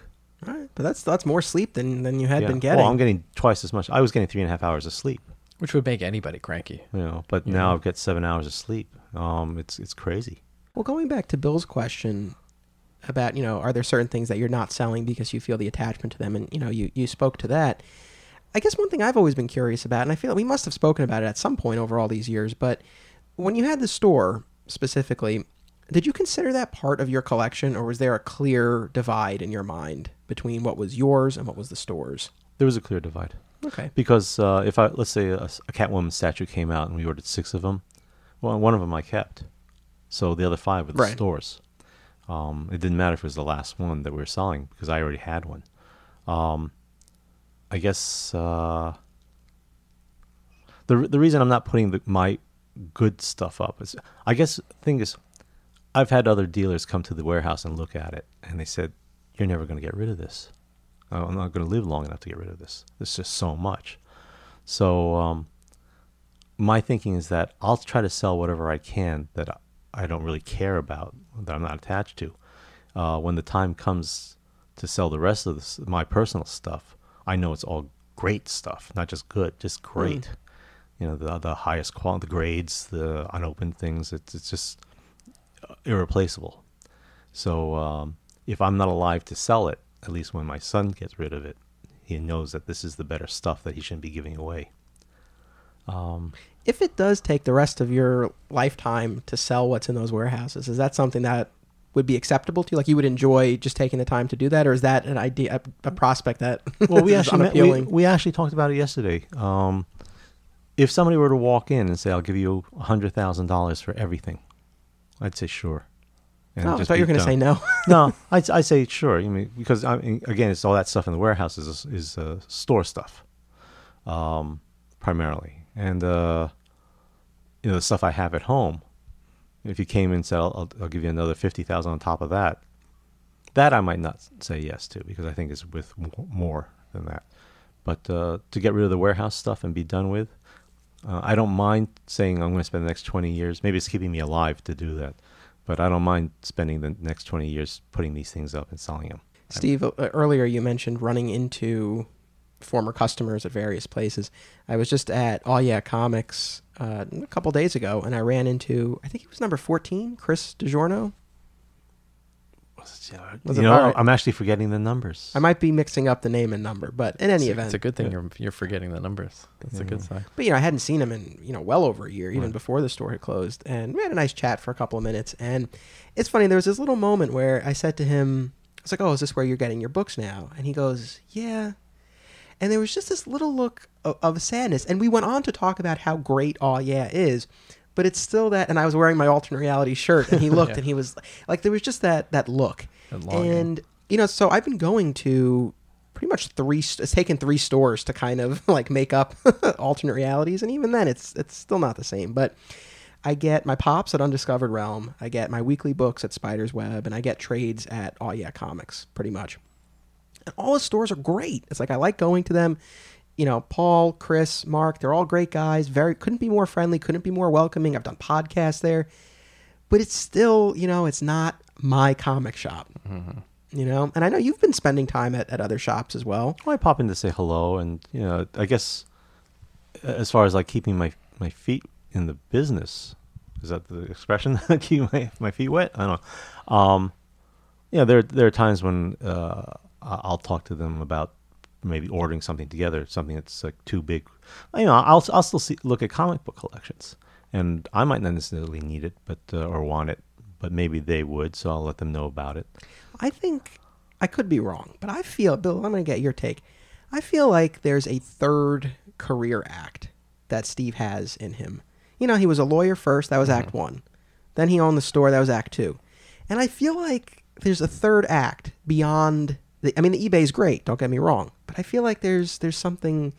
All right, but that's that's more sleep than than you had Yeah. been getting. Well, I'm getting twice as much. I was getting three and a half hours of sleep, which would make anybody cranky. you know. But Yeah. now I've got seven hours of sleep. Um, it's it's crazy. Well, going back to Bill's question about, you know, are there certain things that you're not selling because you feel the attachment to them? And, you know, you, you spoke to that. I guess one thing I've always been curious about, and I feel like we must have spoken about it at some point over all these years, but when you had the store specifically, did you consider that part of your collection, or was there a clear divide in your mind between what was yours and what was the store's? There was a clear divide. Okay. Because uh, if I let's say a, a Catwoman statue came out and we ordered six of them, well, one of them I kept, so the other five were the Right. stores. Um, it didn't matter if it was the last one that we were selling because I already had one. Um, I guess uh, the the reason I'm not putting the, my good stuff up is I guess the thing is I've had other dealers come to the warehouse and look at it and they said you're never going to get rid of this. Oh, I'm not going to live long enough to get rid of this. It's just so much. So um, my thinking is that I'll try to sell whatever I can that I- don't really care about, that I'm not attached to. Uh, when the time comes to sell the rest of this, my personal stuff, I know it's all great stuff, not just good, just great. You know, the the highest quality, the grades, the unopened things. It's it's just irreplaceable. So um, if I'm not alive to sell it, at least when my son gets rid of it, he knows that this is the better stuff that he shouldn't be giving away. Um, If it does take the rest of your lifetime to sell what's in those warehouses, is that something that would be acceptable to you? Like you would enjoy just taking the time to do that, or is that an idea, a, a prospect that <laughs> well, we actually met, we, we actually talked about it yesterday. Um, if somebody were to walk in and say, "I'll give you a hundred thousand dollars for everything," I'd say sure. And oh, I thought you were going to say no. <laughs> no, I'd, I'd say sure. I mean, because I mean, again, it's all that stuff in the warehouse is is uh, store stuff, um, primarily, and uh, you know the stuff I have at home. If you came and said, "I'll, I'll, give you another fifty thousand on top of that," that I might not say yes to because I think it's with more than that. But uh, to get rid of the warehouse stuff and be done with, uh, I don't mind saying I'm going to spend the next 20 years. Maybe it's keeping me alive to do that, but I don't mind spending the next 20 years putting these things up and selling them. Steve, uh, earlier you mentioned running into former customers at various places. I was just at Oh Yeah Comics uh, a couple days ago, and I ran into I think he was number fourteen, Chris DiGiorno. Was you know, all right? I'm actually forgetting the numbers. I might be mixing up the name and number, but in any it's, event, it's a good thing Yeah. you're you're forgetting the numbers. That's a good sign. But you know, I hadn't seen him in you know well over a year, even Right. before the store had closed, and we had a nice chat for a couple of minutes. And it's funny, there was this little moment where I said to him, "I was like, oh, is this where you're getting your books now?" And he goes, "Yeah." And there was just this little look of, of sadness, and we went on to talk about how great "Oh Yeah" is. But it's still that, and I was wearing my alternate reality shirt, and he <laughs> looked, Yeah. and he was like, there was just that that look, That and you know, so I've been going to pretty much three. It's taken three stores to kind of <laughs> like make up <laughs> alternate realities, and even then, it's it's still not the same. But I get my pops at Undiscovered Realm, I get my weekly books at Spider's Web, and I get trades at Oh Yeah Comics, pretty much. And all the stores are great. It's like I like going to them. You know, Paul, Chris, Mark, they're all great guys. Very couldn't be more friendly, couldn't be more welcoming. I've done podcasts there. But it's still, you know, it's not my comic shop. You know, and I know you've been spending time at, at other shops as well. Well, I pop in to say hello, and you know, I guess as far as like keeping my my feet in the business, is that the expression? <laughs> Keep my my feet wet. I don't know. Um, you know, there there are times when uh, I'll talk to them about maybe ordering something together, something that's like too big. You know, I'll I'll still see, look at comic book collections, and I might not necessarily need it, but uh, or want it, but maybe they would, so I'll let them know about it. I think I could be wrong, but I feel, Bill, I'm going to get your take. I feel like there's a third career act that Steve has in him. You know, he was a lawyer first, that was Act One. Then he owned the store, that was Act Two. And I feel like there's a third act beyond the. I mean, the eBay is great. Don't get me wrong, but I feel like there's there's something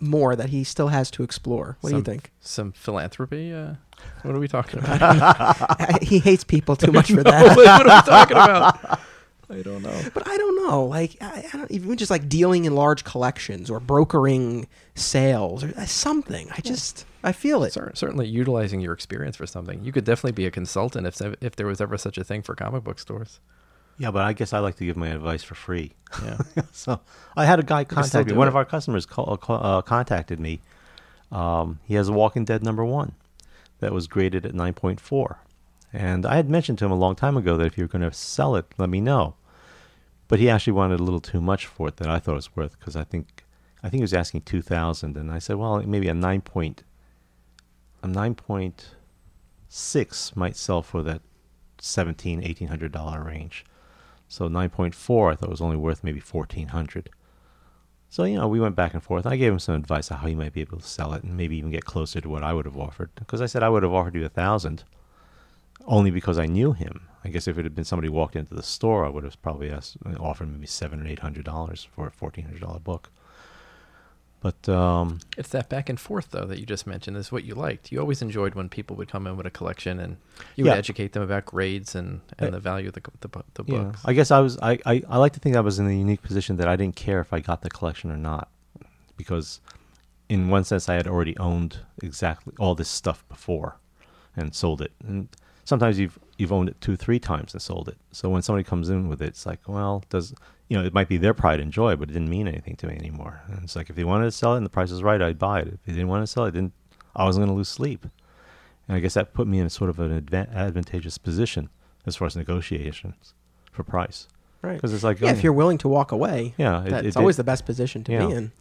more that he still has to explore. What do you think? Some philanthropy? Uh, what are we talking <laughs> about? he hates people too <laughs> much for that. what are we talking about? <laughs> I don't know. But I don't know. Like I, I don't even just like dealing in large collections or brokering sales or uh, something. I just I feel it. Cer- certainly utilizing your experience for something. You could definitely be a consultant if if there was ever such a thing for comic book stores. Yeah, but I guess I like to give my advice for free. Yeah. <laughs> so I had a guy contact me. One it. of our customers call, uh, contacted me. Um, he has a Walking Dead number one that was graded at 9.4. And I had mentioned to him a long time ago that if you're going to sell it, let me know. But he actually wanted a little too much for it that I thought it was worth because I think I think he was asking 2000 and I said, well, maybe a 9 point a 9.6 might sell for that 17 1800 dollar range. So 9.4 I thought was only worth maybe 1400. So you know, we went back and forth. I gave him some advice on how he might be able to sell it and maybe even get closer to what I would have offered because I said I would have offered you a 1000 only because I knew him. I guess if it had been somebody walked into the store, I would have probably asked, offered maybe 7 or 800 dollars for a $1400 book. But um It's that back and forth though that you just mentioned is what you liked. You always enjoyed when people would come in with a collection and you would educate them about grades and, and Uh, the value of the the, the Yeah, books. I guess I was. I, I, I like to think I was in the unique position that I didn't care if I got the collection or not, because in one sense I had already owned exactly all this stuff before, and sold it. And sometimes you've you've owned it two, three times and sold it. So when somebody comes in with it, it's like, well, does you know it might be their pride and joy, but it didn't mean anything to me anymore. And it's like if they wanted to sell it and the price is right, I'd buy it. If they didn't want to sell it, didn't I wasn't going to lose sleep. And I guess that put me in sort of an advan- advantageous position as far as negotiations for price. Right. Because it's like, Yeah, oh, if you're willing to walk away, yeah, it- that's it- always it- the best position to yeah. be in.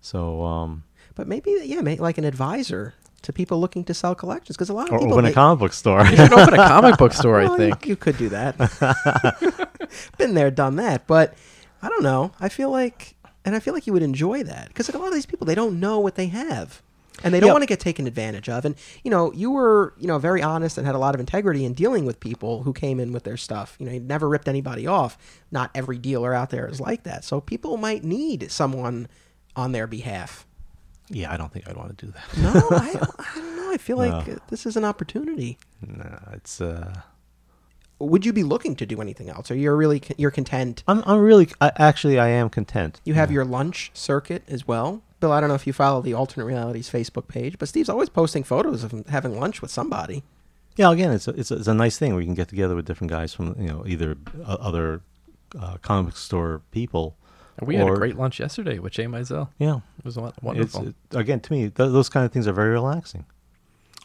So, um, But maybe yeah, make like an advisor to people looking to sell collections because a lot of or people open a hate- comic book store. You should open a comic book <laughs> store, I Well, you- think. you could do that. <laughs> <laughs> Been there, done that. But I don't know. I feel like, and I feel like you would enjoy that because like a lot of these people, they don't know what they have, and they don't Yeah. want to get taken advantage of. And you know, you were you know very honest and had a lot of integrity in dealing with people who came in with their stuff. You know, you never ripped anybody off. Not every dealer out there is like that. So people might need someone on their behalf. yeah, I don't think I'd want to do that. No, I, <laughs> don't- I don't know. I feel like No. uh, this is an opportunity. no, it's. Uh, Would you be looking to do anything else, or you're really you're content? I'm. I'm really. I, actually, I am content. You have your lunch circuit as well. Bill, I don't know if you follow the Alternate Realities Facebook page, but Steve's always posting photos of him having lunch with somebody. Yeah, again, it's a, it's a, it's a nice thing where you can get together with different guys from you know either uh, other uh, comic store people. And we had a or- great lunch yesterday with Jay Mizell. Yeah, It was won- it's wonderful. it, again to me th- those kind of things are very relaxing.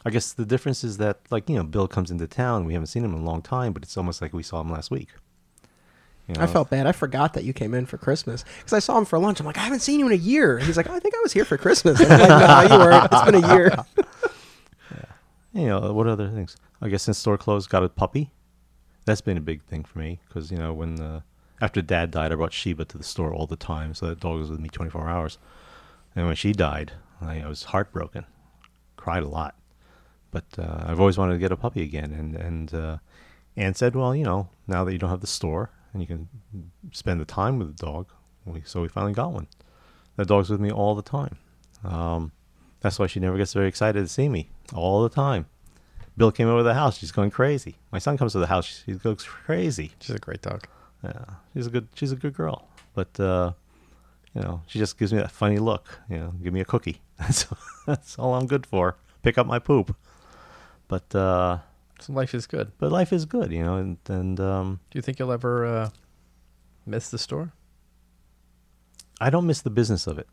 I guess the difference is that like you know Bill comes into town, we haven't seen him in a long time, but it's almost like we saw him last week. You I felt bad. I forgot that you came in for Christmas because I saw him for lunch. I'm like, I haven't seen you in a year. And he's like, oh, I think I was here for Christmas. And I'm like, no, you weren't. It's been a year. <laughs> <laughs> you know what other things i guess since store closed got a puppy that's been a big thing for me because you know when uh, after dad died i brought sheba to the store all the time so that dog was with me 24 hours and when she died i, I was heartbroken cried a lot but uh, i've always wanted to get a puppy again and and uh, Anne said well you know now that you don't have the store and you can spend the time with the dog we, so we finally got one that dog's with me all the time um, that's why she never gets very excited to see me all the time. Bill came over to the house. She's going crazy. My son comes to the house. She goes crazy. She's a great dog. Yeah, she's a good. She's a good girl. But uh, you know, she just gives me that funny look. You know, give me a cookie. <laughs> That's that's all I'm good for. Pick up my poop. But uh, So life is good. but life is good. You know, and and um, Do you think you'll ever uh, miss the store? I don't miss the business of it.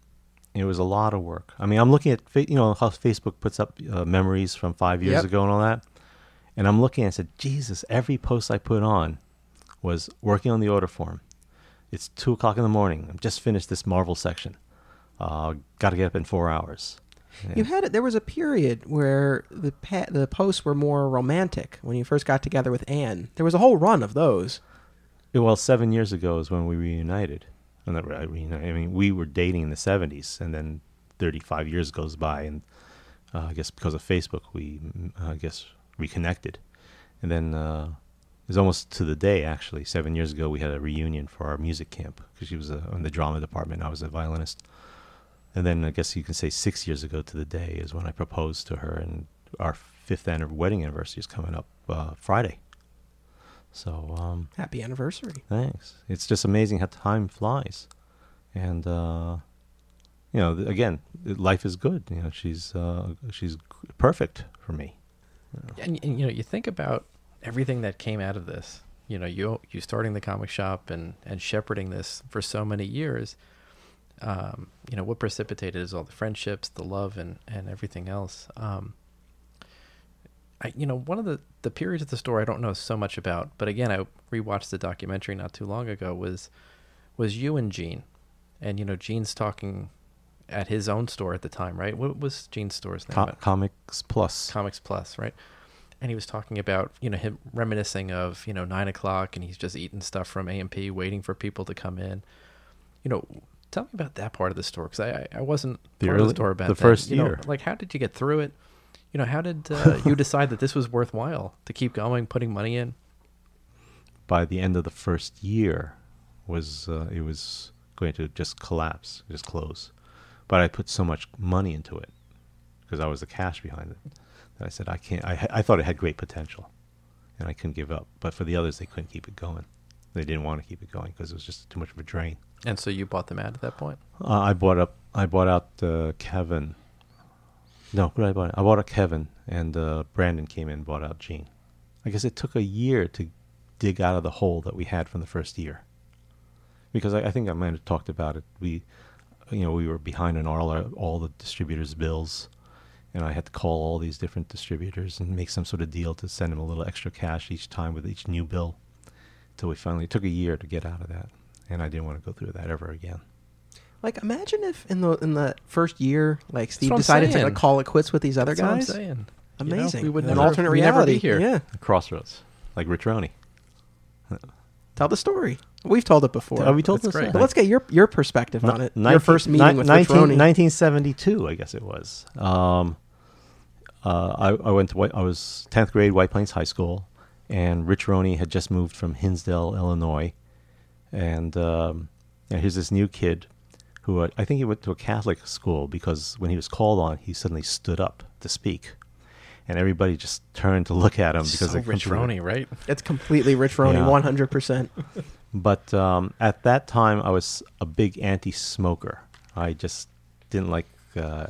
It was a lot of work. I mean, I'm looking at fa- you know how Facebook puts up uh, memories from five years Yep. ago and all that, and I'm looking and I said, Jesus, every post I put on was working on the order form, it's two o'clock in the morning. I've just finished this Marvel section. Uh, Got to get up in four hours. You had it. There was a period where the pa- the posts were more romantic when you first got together with Anne. There was a whole run of those. Yeah, Well, seven years ago is when we reunited. And that, I mean, we were dating in the '70s, and then 35 years goes by, and uh, I guess because of Facebook, we mm, I guess reconnected, and then uh, it was almost to the day actually. Seven years ago, we had a reunion for our music camp because she was uh, in the drama department. I was a violinist, and then I guess you can say six years ago to the day is when I proposed to her, and our fifth wedding anniversary is coming up uh, Friday. So um, Happy anniversary. Thanks. It's just amazing how time flies, and uh, you know, again, life is good. You know, she's uh, she's perfect for me. And, and you know, you think about everything that came out of this. You know, you you starting the comic shop and and shepherding this for so many years. Um, you know, what precipitated is all the friendships, the love, and and everything else. Um, I, you know, one of the the periods of the story I don't know so much about, but again, I rewatched the documentary not too long ago. Was was you and Gene, and you know, Gene's talking at his own store at the time, right? What was Gene's store's name? Co- Comics Plus. Comics Plus, right? And he was talking about, you know, him reminiscing of, you know, nine o'clock and he's just eating stuff from A&P, waiting for people to come in. You know, tell me about that part of the store because I, I wasn't The part of the store back the first You know, year. like, how did you get through it? You know, how did uh, <laughs> you decide that this was worthwhile to keep going, putting money in? By the end of the first year, was uh, it was going to just collapse, just close. But I put so much money into it because I was the cash behind it that I said I can't. I I thought it had great potential, and I couldn't give up. But for the others, they couldn't keep it going. They didn't want to keep it going because it was just too much of a drain. And so you bought them out at that point. Uh, I bought up. I bought out uh, Kevin. No, what did I buy? I bought out Kevin, and uh, Brandon came in and bought out Gene. I guess it took a year to dig out of the hole that we had from the first year. Because I, I think I might have talked about it. We, you know, we were behind on all our, all the distributors' bills, and I had to call all these different distributors and make some sort of deal to send them a little extra cash each time with each new bill. Till we finally it took a year to get out of that, and I didn't want to go through that ever again. Like, imagine if in the in the first year, like Steve what I'm decided to like, call it quits with these other That's what I'm guys. saying. You know, Amazing. we would An never, alternate reality. never be here. Yeah. Crossroads, like Rich Roney. <laughs> Tell the story. We've told it before. Oh, we told That's this. great. but let's get your your perspective on it. your first meeting ni- with 19, Rich Roney. 1972, I guess it was. Um, uh, I, I went to White, I was 10th grade White Plains High School, and Rich Roney had just moved from Hinsdale, Illinois, and um, and here's this new kid who uh, I think he went to a Catholic school because when he was called on, he suddenly stood up to speak, and everybody just turned to look at him because so they Rich Roney, right? It's completely Rich Roney, one hundred percent. But um, at that time, I was a big anti-smoker. I just didn't like uh,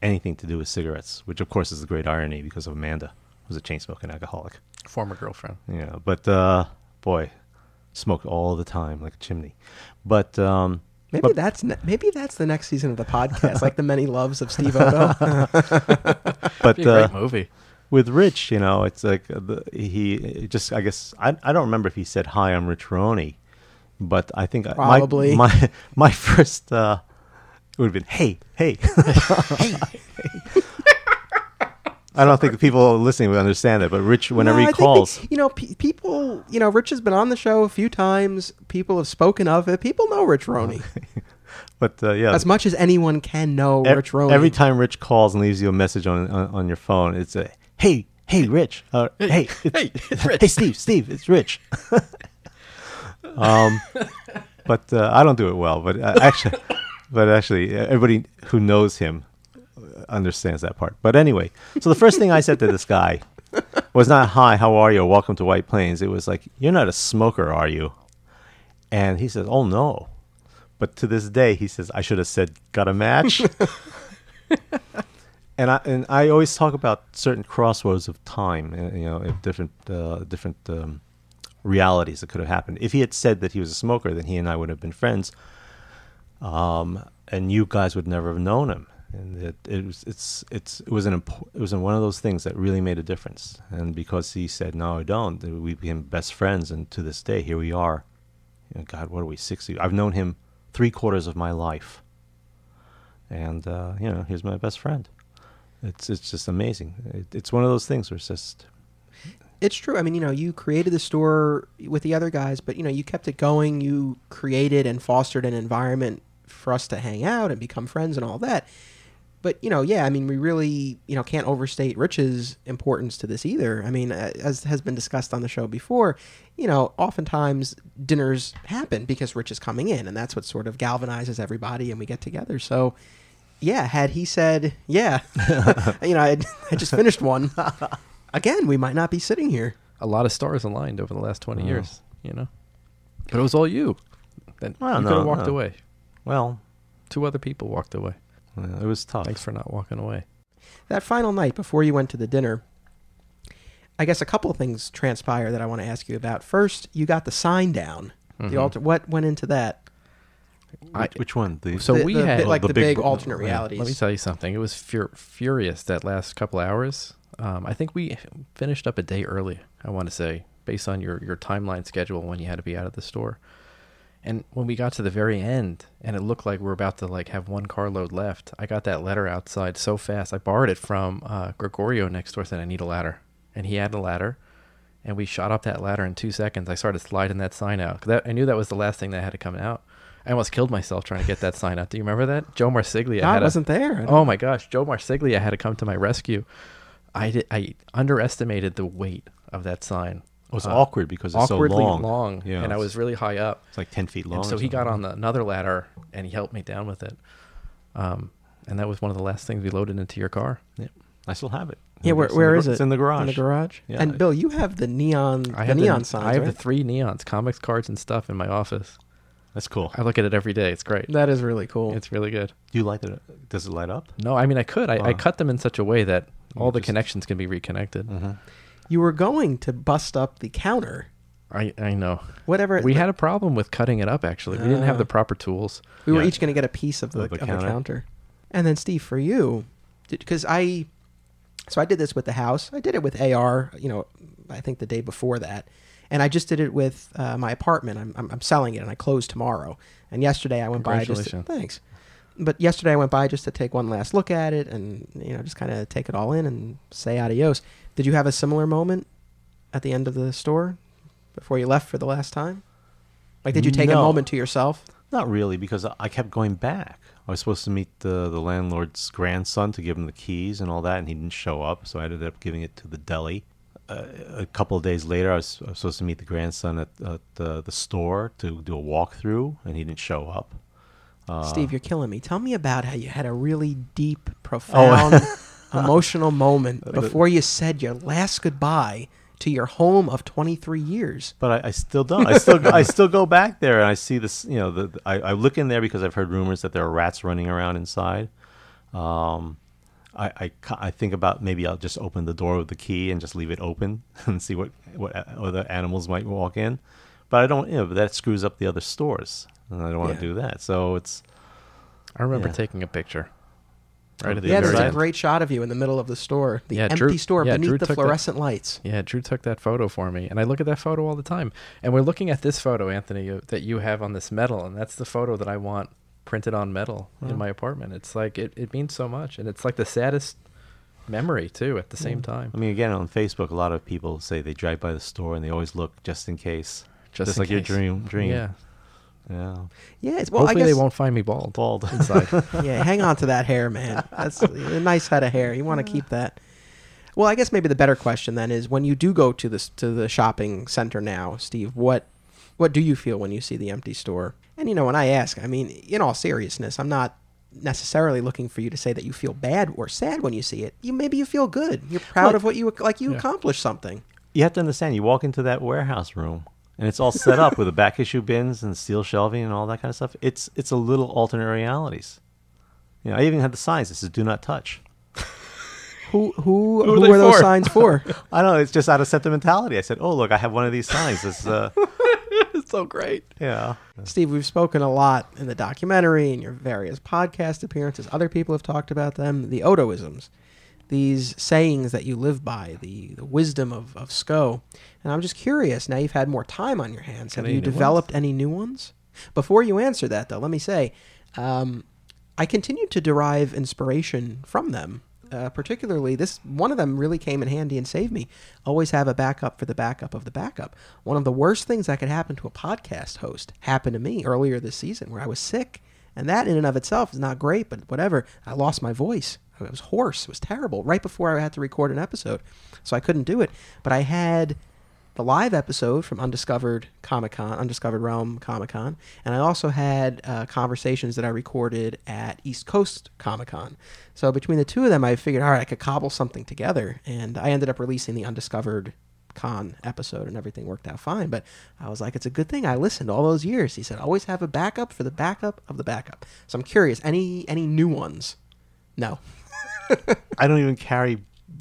anything to do with cigarettes, which of course is the great irony because of Amanda, who's a chain-smoking alcoholic. Former girlfriend. Yeah, but uh, boy, smoked all the time like a chimney. But um, Maybe but- that's ne- maybe that's the next season of the podcast, like the many loves of Steve Odo. <laughs> <laughs> but Be a uh, movie. with Rich, you know, it's like uh, the, he it just I guess I I don't remember if he said hi, I'm Rich Roney, but I think I- my- Probably. my <laughs> my, first uh, would have been hey hey hey. I don't think people listening would understand that, but Rich, whenever No, I he think they- calls, you know, pe- people, you know, Rich has been on the show a few times. People have spoken of it. People know Rich Roney <laughs> but uh, yeah, as much as anyone can know ev- Rich Roney. every time Rich calls and leaves you a message on on, on your phone, it's a hey hey Rich, uh, hey it's, hey, it's <laughs> Rich." hey Steve Steve it's Rich. <laughs> um, but uh, I don't do it well. But uh, actually, but actually, uh, everybody who knows him understands that part. But anyway, so the first thing I said to this guy was not "Hi, how are you? Welcome to White Plains." It was like, "You're not a smoker, are you?" And he says, "Oh no." But to this day, he says, "I should have said, got a match." <laughs> and I and I always talk about certain crossroads of time, uh, you know, different uh, different um, realities that could have happened. If he had said that he was a smoker, then he and I would have been friends, um, and you guys would never have known him. And it, it was it's it's it was an impo- it was one of those things that really made a difference. And because he said no, I don't, we became best friends, and to this day, here we are, you know, God, what are we sixty? I've known him three quarters of my life, and uh, you know, he's my best friend. It's it's just amazing. It, it's one of those things where it's just It's true. I mean, you know, you created the store with the other guys, but you know, you kept it going. You created and fostered an environment for us to hang out and become friends and all that. But you know, yeah, I mean, we really, you know, can't overstate Rich's importance to this either. I mean, uh, as has been discussed on the show before, you know, oftentimes dinners happen because Rich is coming in, and that's what sort of galvanizes everybody, and we get together. So, yeah, had he said, yeah, <laughs> you know, I, I just finished one. <laughs> Again, we might not be sitting here. A lot of stars aligned over the last 20 Oh. years, you know? But it was all you. Then Well, you no, could have walked no. away. well, Two other people walked away. It was tough. Thanks for not walking away. That final night before you went to the dinner, I guess a couple of things transpire that I want to ask you about. First, you got the sign down. The Mhm. alter. What went into that? I- which, which one? The, So The- we the had bit- like the the, big big, alternate yeah. realities. Let me tell you something. It was fur- furious that last couple hours. Um, I think we finished up a day early. I want to say, based on your your timeline schedule when you had to be out of the store. And when we got to the very end, and it looked like we are about to like have one carload left, I got that letter outside so fast. I borrowed it from uh, Gregorio next door. Said I need a ladder, and he had a ladder, and we shot up that ladder in two seconds. I started sliding that sign out because I knew that was the last thing that had to come out. I almost killed myself trying to get that sign out. Do you remember that? Joe Marsiglia. I wasn't there. I Oh my gosh, Joe Marsiglia had to come to my rescue. I did, I underestimated the weight of that sign. It was Uh, awkward because it's so awkwardly long. Yeah, and I was really high up. It's like ten feet long. And so he got on the, another ladder and he helped me down with it. Um, and that was one of the last things we loaded into your car. Yep. I still have it. yeah, where, It's in where the it? It's in the garage. In the garage. Yeah. And Bill, you have the neon, I the neon the, signs. I have the three neons, comics, cards, and stuff in my office. That's cool. I look at it every day. It's great. that is really cool. It's really good. Do you light it? Does it light up? No, I mean I could. I, I cut them in such a way that all the just- connections can be reconnected. Mm-hmm. You were going to bust up the counter. I I know. Whatever. We had a problem with cutting it up. Actually, we didn't have Ah. the proper tools. We were Yeah. each going to get a piece of the, Of the of the counter. counter. And then Steve, for you, because I, so I did this with the house. I did it with AR. You know, I think the day before that, and I just did it with uh, my apartment. I'm, I'm I'm selling it, and I close tomorrow. And yesterday I went by just Congratulations. thanks. But yesterday I went by just to take one last look at it, and you know, just kind of take it all in and say adios. Did you have a similar moment at the end of the store before you left for the last time? Like, did you take a moment to yourself? Not really, because I kept going back. I was supposed to meet the the landlord's grandson to give him the keys and all that, and he didn't show up. So I ended up giving it to the deli. Uh, a couple of days later, I was, I was supposed to meet the grandson at, at the, the store to do a walkthrough, and he didn't show up. Uh, Steve, you're killing me. Tell me about how you had a really deep, profound, <laughs> emotional moment before you said your last goodbye to your home of 23 years. But I, I still don't. I still I still go back there and I see this. You know, the, the- I, I look in there because I've heard rumors that there are rats running around inside. Um, I, I I think about maybe I'll just open the door with the key and just leave it open <laughs> and see what what other animals might walk in. But I don't. You know, but that screws up the other stores, and I don't want Yeah. to do that. So it's I remember Yeah. taking a picture. Right at the Yeah, very there's a end. great shot of you in the middle of the store, the Yeah, empty Drew- store yeah, beneath Drew the took that- fluorescent lights. Yeah, Drew took that photo for me, and I look at that photo all the time. And we're looking at this photo, Anthony, uh, that you have on this metal, and that's the photo that I want printed on metal in my apartment. It's like it, it means so much, and it's like the saddest memory too. At the same time, I mean, again on Facebook, a lot of people say they drive by the store and they always look just in case, just, just in like your dream. Dream. Yeah. Yeah. Yeah, it's, well, Hopefully I guess, they won't find me bald. Bald. <laughs> inside. <laughs> yeah, hang on to that hair, man. That's a nice head of hair. You want to keep that. Well, I guess maybe the better question then is when you do go to this to the shopping center now, Steve, what what do you feel when you see the empty store? And you know, when I ask, I mean, in all seriousness, I'm not necessarily looking for you to say that you feel bad or sad when you see it. You maybe you feel good. You're proud Well, of what you like. You yeah. accomplished something. you have to understand you walk into that warehouse room and it's all set up with the back issue bins and steel shelving and all that kind of stuff it's it's a little alternate realities you know i even had the signs that says do not touch <laughs> Who who Who are who, they are those for? signs for? <laughs> i don't know it's just out of sentimentality i said oh look i have one of these signs it's uh <laughs> it's so great. yeah Steve, we've spoken a lot in the documentary and your various podcast appearances. Other people have talked about them, the Odoisms. These sayings that you live by, the, the wisdom of, of SCO. And I'm just curious, now you've had more time on your hands, have Any you new ones? developed any new ones? Before you answer that, though, let me say, um, I continue to derive inspiration from them. Uh, particularly, this one of them really came in handy and saved me. Always have a backup for the backup of the backup. One of the worst things that could happen to a podcast host happened to me earlier this season, where I was sick, and that in and of itself is not great. But whatever, I lost my voice. I was hoarse. It was terrible. Right before I had to record an episode, so I couldn't do it. But I had the live episode from Undiscovered Comic Con, Undiscovered Realm Comic Con, and I also had uh, conversations that I recorded at East Coast Comic Con. So between the two of them, I figured, all right, I could cobble something together, and I ended up releasing the Undiscovered Con episode, and everything worked out fine. But I was like, it's a good thing I listened all those years. He said, always have a backup for the backup of the backup. So I'm curious, any any new ones? No. I don't even carry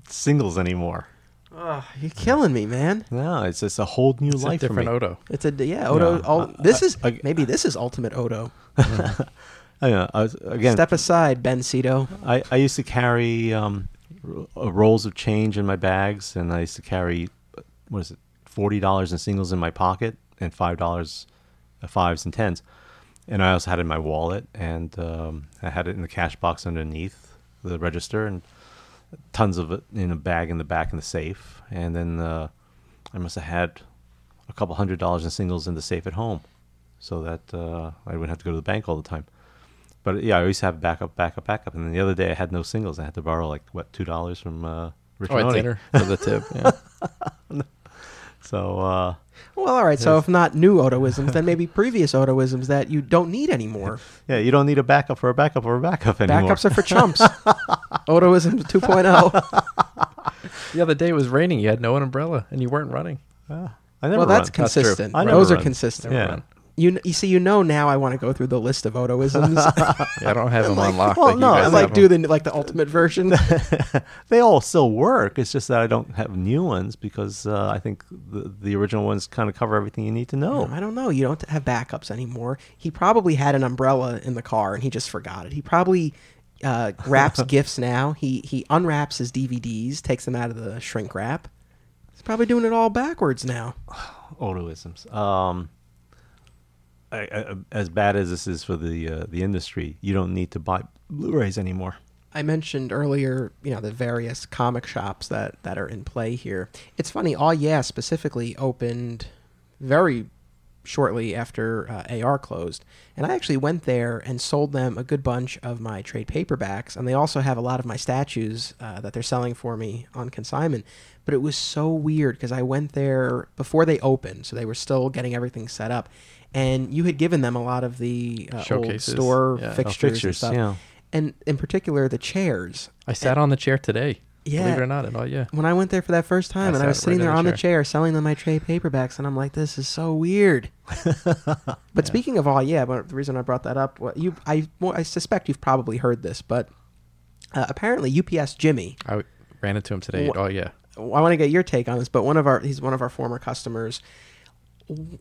singles anymore. Oh, you're killing me, man. No, it's just a whole new It's a life for me. different Odo. It's a yeah, Odo. No, ul- uh, this uh, is I- maybe this is ultimate Odo. <laughs> I, know, I was, again, Step aside, Ben Cito. I, I used to carry um, r- uh, rolls of change in my bags, and I used to carry uh, what is it, forty dollars in singles in my pocket, and five dollars, uh, fives and tens, and I also had it in my wallet, and um, I had it in the cash box underneath the register, and tons of it in a bag in the back in the safe, and then uh, I must have had a couple hundred dollars in singles in the safe at home, so that uh, I wouldn't have to go to the bank all the time. But yeah, I always have backup, backup, backup. And then the other day I had no singles. I had to borrow like what two dollars from uh, Rich Oh, at dinner <laughs> for the tip. Yeah. <laughs> So uh, Well, all right. So if not new Odoisms, then maybe previous Odoisms that you don't need anymore. <laughs> yeah, you don't need a backup for a backup or a backup anymore. Backups are for chumps. <laughs> Odoisms 2.0. <laughs> the other day it was raining. You had no umbrella and you weren't running. Ah, I never Well, that's run. That's true. consistent. I never Those are consistent. Yeah. You you see, you know now. I want to go through the list of Odoisms. <laughs> I don't have them like, unlocked. well, no, it's like do the like the ultimate version. <laughs> they all still work. It's just that I don't have new ones because uh, I think the the original ones kind of cover everything you need to know. I don't know. You don't have backups anymore. He probably had an umbrella in the car and he just forgot it. He probably uh, wraps <laughs> gifts now. He he unwraps his DVDs, takes them out of the shrink wrap. He's probably doing it all backwards now. <sighs> Odoisms. Um, As bad as this is for the uh, the industry, you don't need to buy Blu-rays anymore. I mentioned earlier, you know, the various comic shops that, that are in play here. It's funny, All Yeah specifically opened very shortly after uh, AR closed. And I actually went there and sold them a good bunch of my trade paperbacks. And they also have a lot of my statues uh, that they're selling for me on consignment. But it was so weird because I went there before they opened. So they were still getting everything set up. And you had given them a lot of the uh, old Showcases, store yeah. Oh, fixtures, and fixtures, stuff. yeah. And in particular, the chairs. I sat on the chair today. Yeah. Believe it or not, and all yeah. when I went there for that first time, I and I was sat sitting right in there the on the chair. chair selling them my trade paperbacks, and I'm like, this is so weird. <laughs> but speaking of all, yeah, but the reason I brought that up, well, you, I, well, I suspect you've probably heard this, but uh, apparently UPS Jimmy, I w- ran into him today. Wha- Oh yeah. I want to get your take on this, but one of our, he's one of our former customers, w-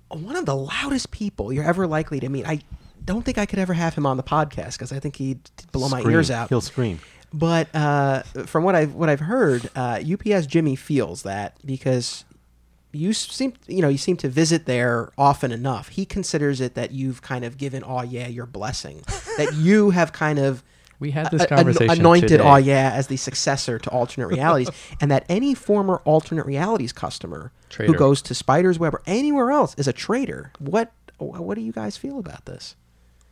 one of the loudest people you're ever likely to meet. I don't think I could ever have him on the podcast because I think he'd blow my ears out. He'll scream. But uh, from what I've what I've heard, uh, UPS Jimmy feels that because you seem you know you seem to visit there often enough. He considers it that you've kind of given oh yeah your blessing <laughs> that you have kind of We had this a- an- conversation anointed today. oh yeah as the successor to alternate <laughs> realities, and that any former alternate realities customer Traitor. who goes to Spider's Web or anywhere else is a traitor. What what do you guys feel about this?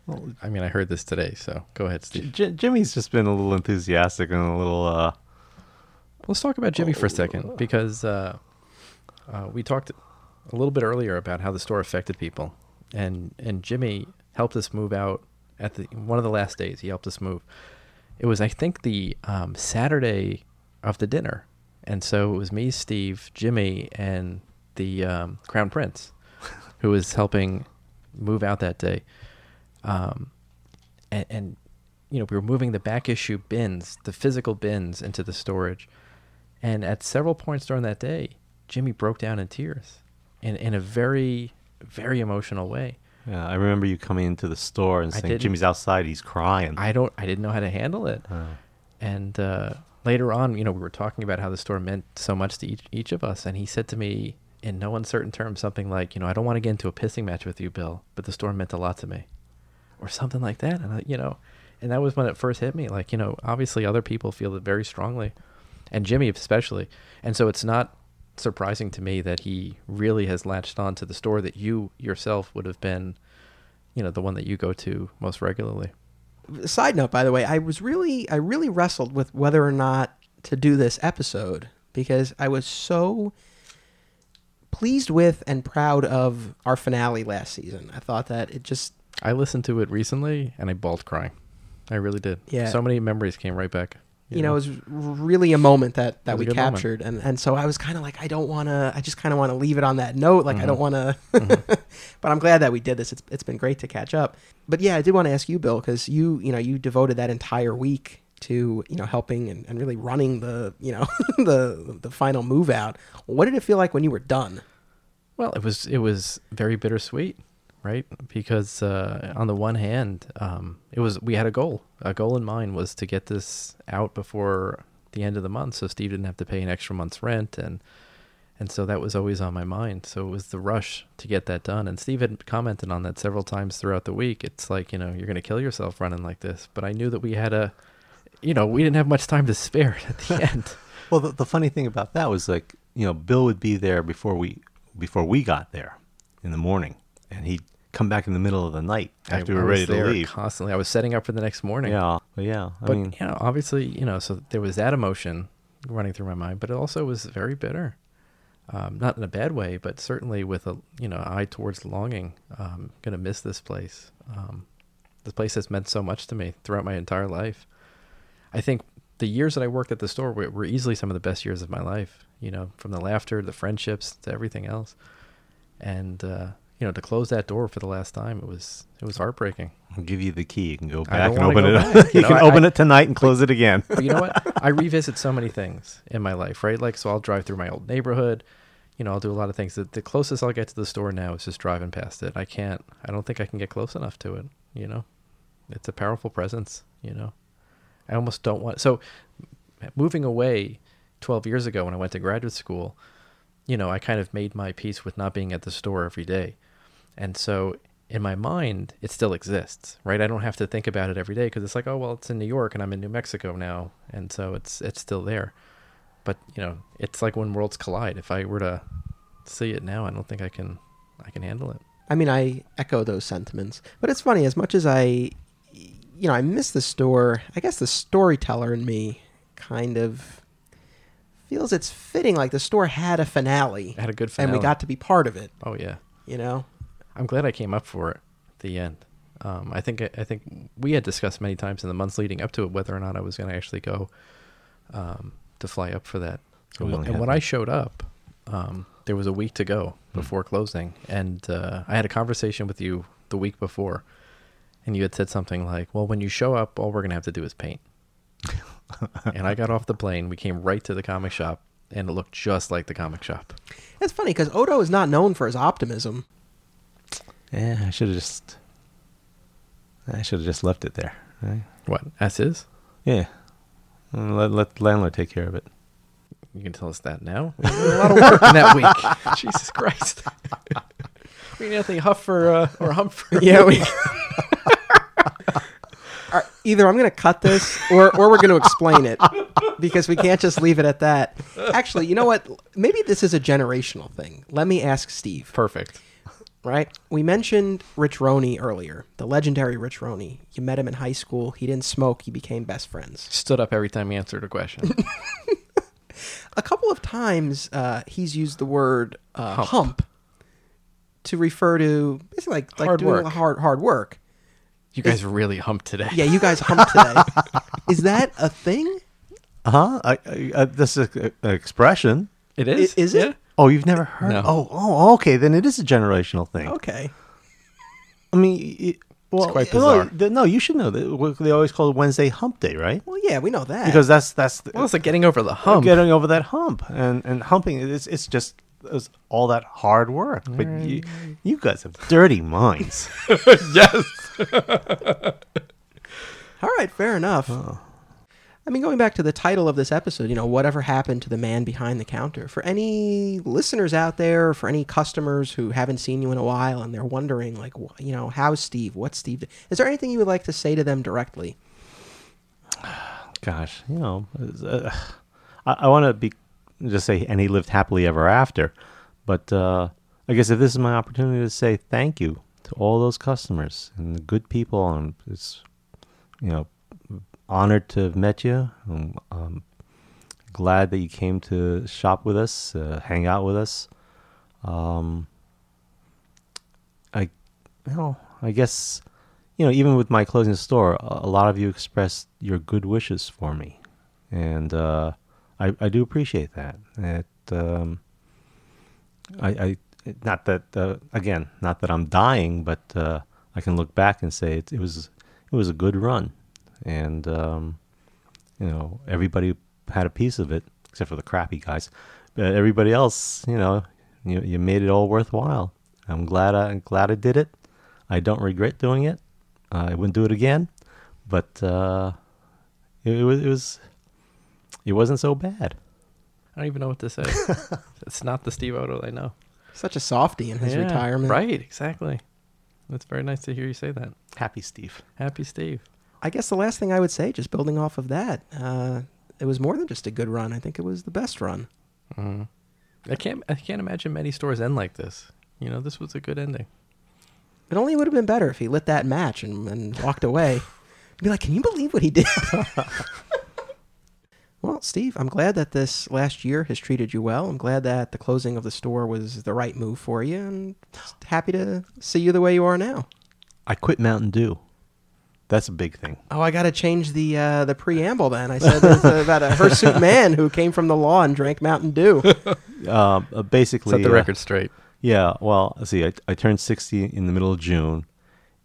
Well, I mean, I heard this today, so go ahead, Steve. J- Jimmy's just been a little enthusiastic and a little. Uh, Let's talk about Jimmy for a second because uh, uh, we talked a little bit earlier about how the store affected people, and and Jimmy helped us move out at the one of the last days. He helped us move. It was I think the um, Saturday of the dinner, and so it was me, Steve, Jimmy, and the um, Crown Prince, <laughs> who was helping move out that day. Um, and, and you know we were moving the back issue bins, the physical bins, into the storage. And at several points during that day, Jimmy broke down in tears, in in a very very emotional way. Yeah, I remember you coming into the store and saying, "Jimmy's outside. He's crying." I don't I didn't know how to handle it, Oh. and uh, later on, you know, we were talking about how the store meant so much to each each of us, and he said to me in no uncertain terms something like, you know, I don't want to get into a pissing match with you, Bill, but the store meant a lot to me, or something like that. And I, you know, and that was when it first hit me. Like, you know, obviously other people feel it very strongly, and Jimmy especially, and so it's not surprising to me that he really has latched on to the store that you yourself would have been, you know, the one that you go to most regularly. Side note, by the way, I was really, I really wrestled with whether or not to do this episode because I was so pleased with and proud of our finale last season. I thought that it just I listened to it recently and I bawled crying. I really did. Yeah. So many memories came right back. You know, it was really a moment that, that we good moment. captured. And, and so I was kind of like, I don't want to, I just kind of want to leave it on that note. Like, I don't mm-hmm. want to, mm-hmm. <laughs> but I'm glad that we did this. It's, it's been great to catch up. But yeah, I did want to ask you, Bill, because you, you know, you devoted that entire week to, you know, helping and, and really running the, you know, <laughs> the, the final move out. What did it feel like when you were done? Well, it was it was very bittersweet, right? Because uh, on the one hand, um, it was we had a goal. A goal in mind was to get this out before the end of the month, so Steve didn't have to pay an extra month's rent, and and so that was always on my mind. So it was the rush to get that done. And Steve had commented on that several times throughout the week. It's like you know you're going to kill yourself running like this, but I knew that we had a, you know, we didn't have much time to spare <laughs> at the <laughs> end. Well, the, the funny thing about that was like, you know, Bill would be there before we before we got there in the morning, and he'd come back in the middle of the night after I, we were ready to leave. constantly. I was setting up for the next morning. Yeah, but yeah, I but mean, you know, obviously, you know, so there was that emotion running through my mind, but it also was very bitter. Um, not in a bad way, but certainly with a you know eye towards longing. Um, gonna miss this place. Um, this place has meant so much to me throughout my entire life. I think the years that I worked at the store were, were easily some of the best years of my life. You know, from the laughter, the friendships, to everything else, and uh, you know, to close that door for the last time, it was it was heartbreaking. I'll give you the key. You can go back and open it. back. <laughs> you You know, can I- open I- it tonight and close it again. But you know what? <laughs> I revisit so many things in my life, right? Like, so I'll drive through my old neighborhood. You know, I'll do a lot of things. The, the closest I'll get to the store now is just driving past it. I can't, I don't think I can get close enough to it, you know? It's a powerful presence, you know? I almost don't want, so moving away 12 years ago when I went to graduate school, you know, I kind of made my peace with not being at the store every day. And so in my mind, it still exists, right? I don't have to think about it every day because it's like, oh, well, it's in New York and I'm in New Mexico now. And so it's, it's still there. But, you know, it's like when worlds collide. If I were to see it now, I don't think I can, I can handle it. I mean, I echo those sentiments. But it's funny, as much as I, you know, I miss the store, I guess the storyteller in me kind of feels it's fitting. Like the store had a finale, I had a good finale, and we got to be part of it, oh yeah. you know? I'm glad I came up for it at the end. Um, I think I think we had discussed many times in the months leading up to it whether or not I was going to actually go um, to fly up for that. And, and when that. I showed up, um, there was a week to go before closing, and uh, I had a conversation with you the week before, and you had said something like, "Well, when you show up, all we're going to have to do is paint." <laughs> and I got off the plane. We came right to the comic shop, and it looked just like the comic shop. It's funny because Odo is not known for his optimism. Yeah, I should have just. I should have just left it there. Right? What? As is? Yeah, Uh, let let the landlord take care of it. You can tell us that now. We did a lot of work in that week. <laughs> Jesus Christ. <laughs> we need Anthony Huff for, uh, or Humphrey. <laughs> Yeah, we. Are- Either I'm going to cut this, or or we're going to explain it, because we can't just leave it at that. Actually, you know what? Maybe this is a generational thing. Let me ask Steve. Perfect. Right? We mentioned Rich Roney earlier, the legendary Rich Roney. You met him in high school. He didn't smoke. He became best friends. Stood up every time he answered a question. <laughs> A couple of times, uh, he's used the word uh, hump. Hump. to refer to basically like, like Hard doing work. hard hard work. You guys really humped today. Yeah, you guys humped today. <laughs> is that a thing? Uh huh. I, I, uh, this is an expression. It is? I- is it? Yeah. Oh, you've never heard? No. Oh, oh, okay. Then it is a generational thing. Okay. I mean, it, well, quite well, bizarre. th- no, you should know that they always call it Wednesday Hump Day, right? Well, yeah, we know that. Because that's that's the, Well, it's like getting over the hump. getting over that hump and and humping. It's it's just it's all that hard work. But you, you guys have dirty minds. <laughs> yes. <laughs> All right, fair enough. I mean, going back to the title of this episode, you know, whatever happened to the man behind the counter? For any listeners out there, for any customers who haven't seen you in a while and they're wondering, like, you know, how's Steve? What's Steve? Is there anything you would like to say to them directly? <sighs> gosh, you know, uh, I, I want to be just say, and he lived happily ever after. But uh, I guess if this is my opportunity to say thank you to all those customers and the good people, and it's you know honored to have met you. I'm, um, glad that you came to shop with us, uh, hang out with us. Um, I, know, I guess you know, even with my closing store, a a lot of you expressed your good wishes for me, and uh, I, I do appreciate that. It, um, I, I, not that uh, again, not that I'm dying, but uh, I can look back and say it, it was, it was a good run, and um, you know, everybody had a piece of it, except for the crappy guys. But everybody else, you know, you you made it all worthwhile. I'm glad I, I'm glad I did it. I don't regret doing it. I wouldn't do it again, but uh, it, it was it was it wasn't so bad. I don't even know what to say. <laughs> it's not the Steve Odo I know. Such a softy in his Yeah, retirement. Right, exactly. It's very nice to hear you say that. Happy Steve. Happy Steve. I guess the last thing I would say, just building off of that, uh, it was more than just a good run. I think it was the best run. hmm I can't. I can't imagine many stores end like this. You know, this was a good ending. It only would have been better if he lit that match and, and walked away. Be like, can you believe what he did? <laughs> well, Steve, I'm glad that this last year has treated you well. I'm glad that the closing of the store was the right move for you, and just happy to see you the way you are now. I quit Mountain Dew. That's a big thing. Oh, I got to change the uh, the preamble. Then I said there's <laughs> about a hirsute man who came from the law and drank Mountain Dew. Uh, <laughs> uh, basically, Set the uh, record straight. Yeah, well, see, I, I turned 60 in the middle of June,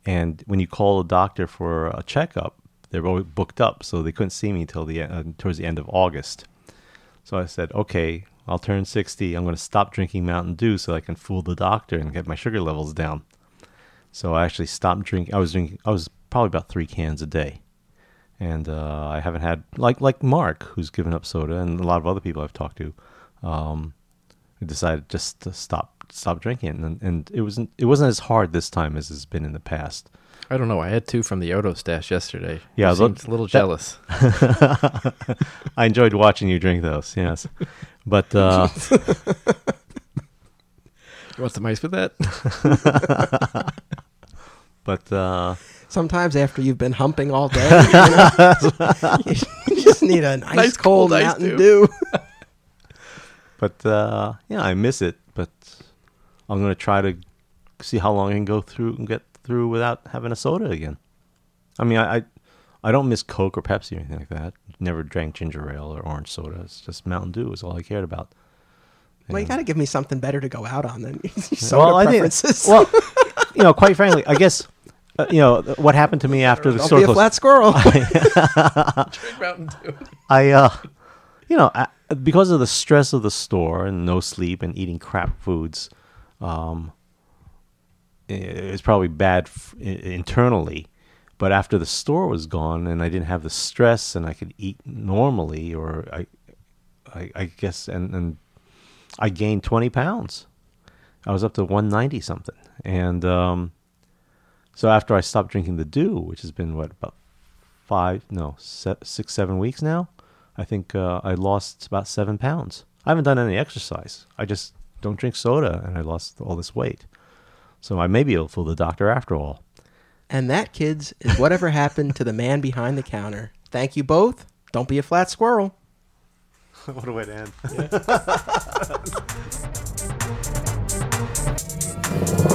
and when you call a doctor for a checkup, they're always booked up, so they couldn't see me until the uh, towards the end of August. So I said, okay, I'll turn 60. I'm going to stop drinking Mountain Dew so I can fool the doctor and get my sugar levels down. So I actually stopped drinking. I was drinking. I was probably about three cans a day, and uh, I haven't had like like Mark, who's given up soda, and a lot of other people I've talked to. Um, decided just to stop stop drinking, and, and it wasn't it wasn't as hard this time as it's been in the past. I don't know. I had two from the Odo stash yesterday. Yeah, I seemed a little jealous. <laughs> <laughs> I enjoyed watching you drink those, yes, but uh, <laughs> You want some ice with that? but uh, Sometimes after you've been humping all day, you, know, <laughs> you just need a nice, Nice cold, cold Mountain Dew. Dew. <laughs> but uh, yeah, I miss it. But I'm gonna try to see how long I can go through and get through without having a soda again. I mean, I I, I don't miss Coke or Pepsi or anything like that. Never drank ginger ale or orange soda. It's just Mountain Dew is all I cared about. Well, you got to give me something better to go out on than <laughs> soda well, I think, preferences. well, you know, quite frankly, I guess, uh, you know, what happened to me after the Don't store be a closed. flat squirrel. <laughs> Drink Mountain Dew. I, uh, you know, I, because of the stress of the store and no sleep and eating crap foods, um, i- it's probably bad f- i- internally. But after the store was gone and I didn't have the stress and I could eat normally, or I, I, I guess, and, and I gained 20 pounds. I was up to 190 something. And um, so after I stopped drinking the dew, which has been what, about five, no, se- six, seven weeks now, I think uh, I lost about seven pounds. I haven't done any exercise. I just don't drink soda, and I lost all this weight. So I may be able to fool the doctor after all. and that, kids, is whatever <laughs> happened to the man behind the counter. Thank you both. Don't be a flat squirrel. <laughs> what a way to end. <laughs>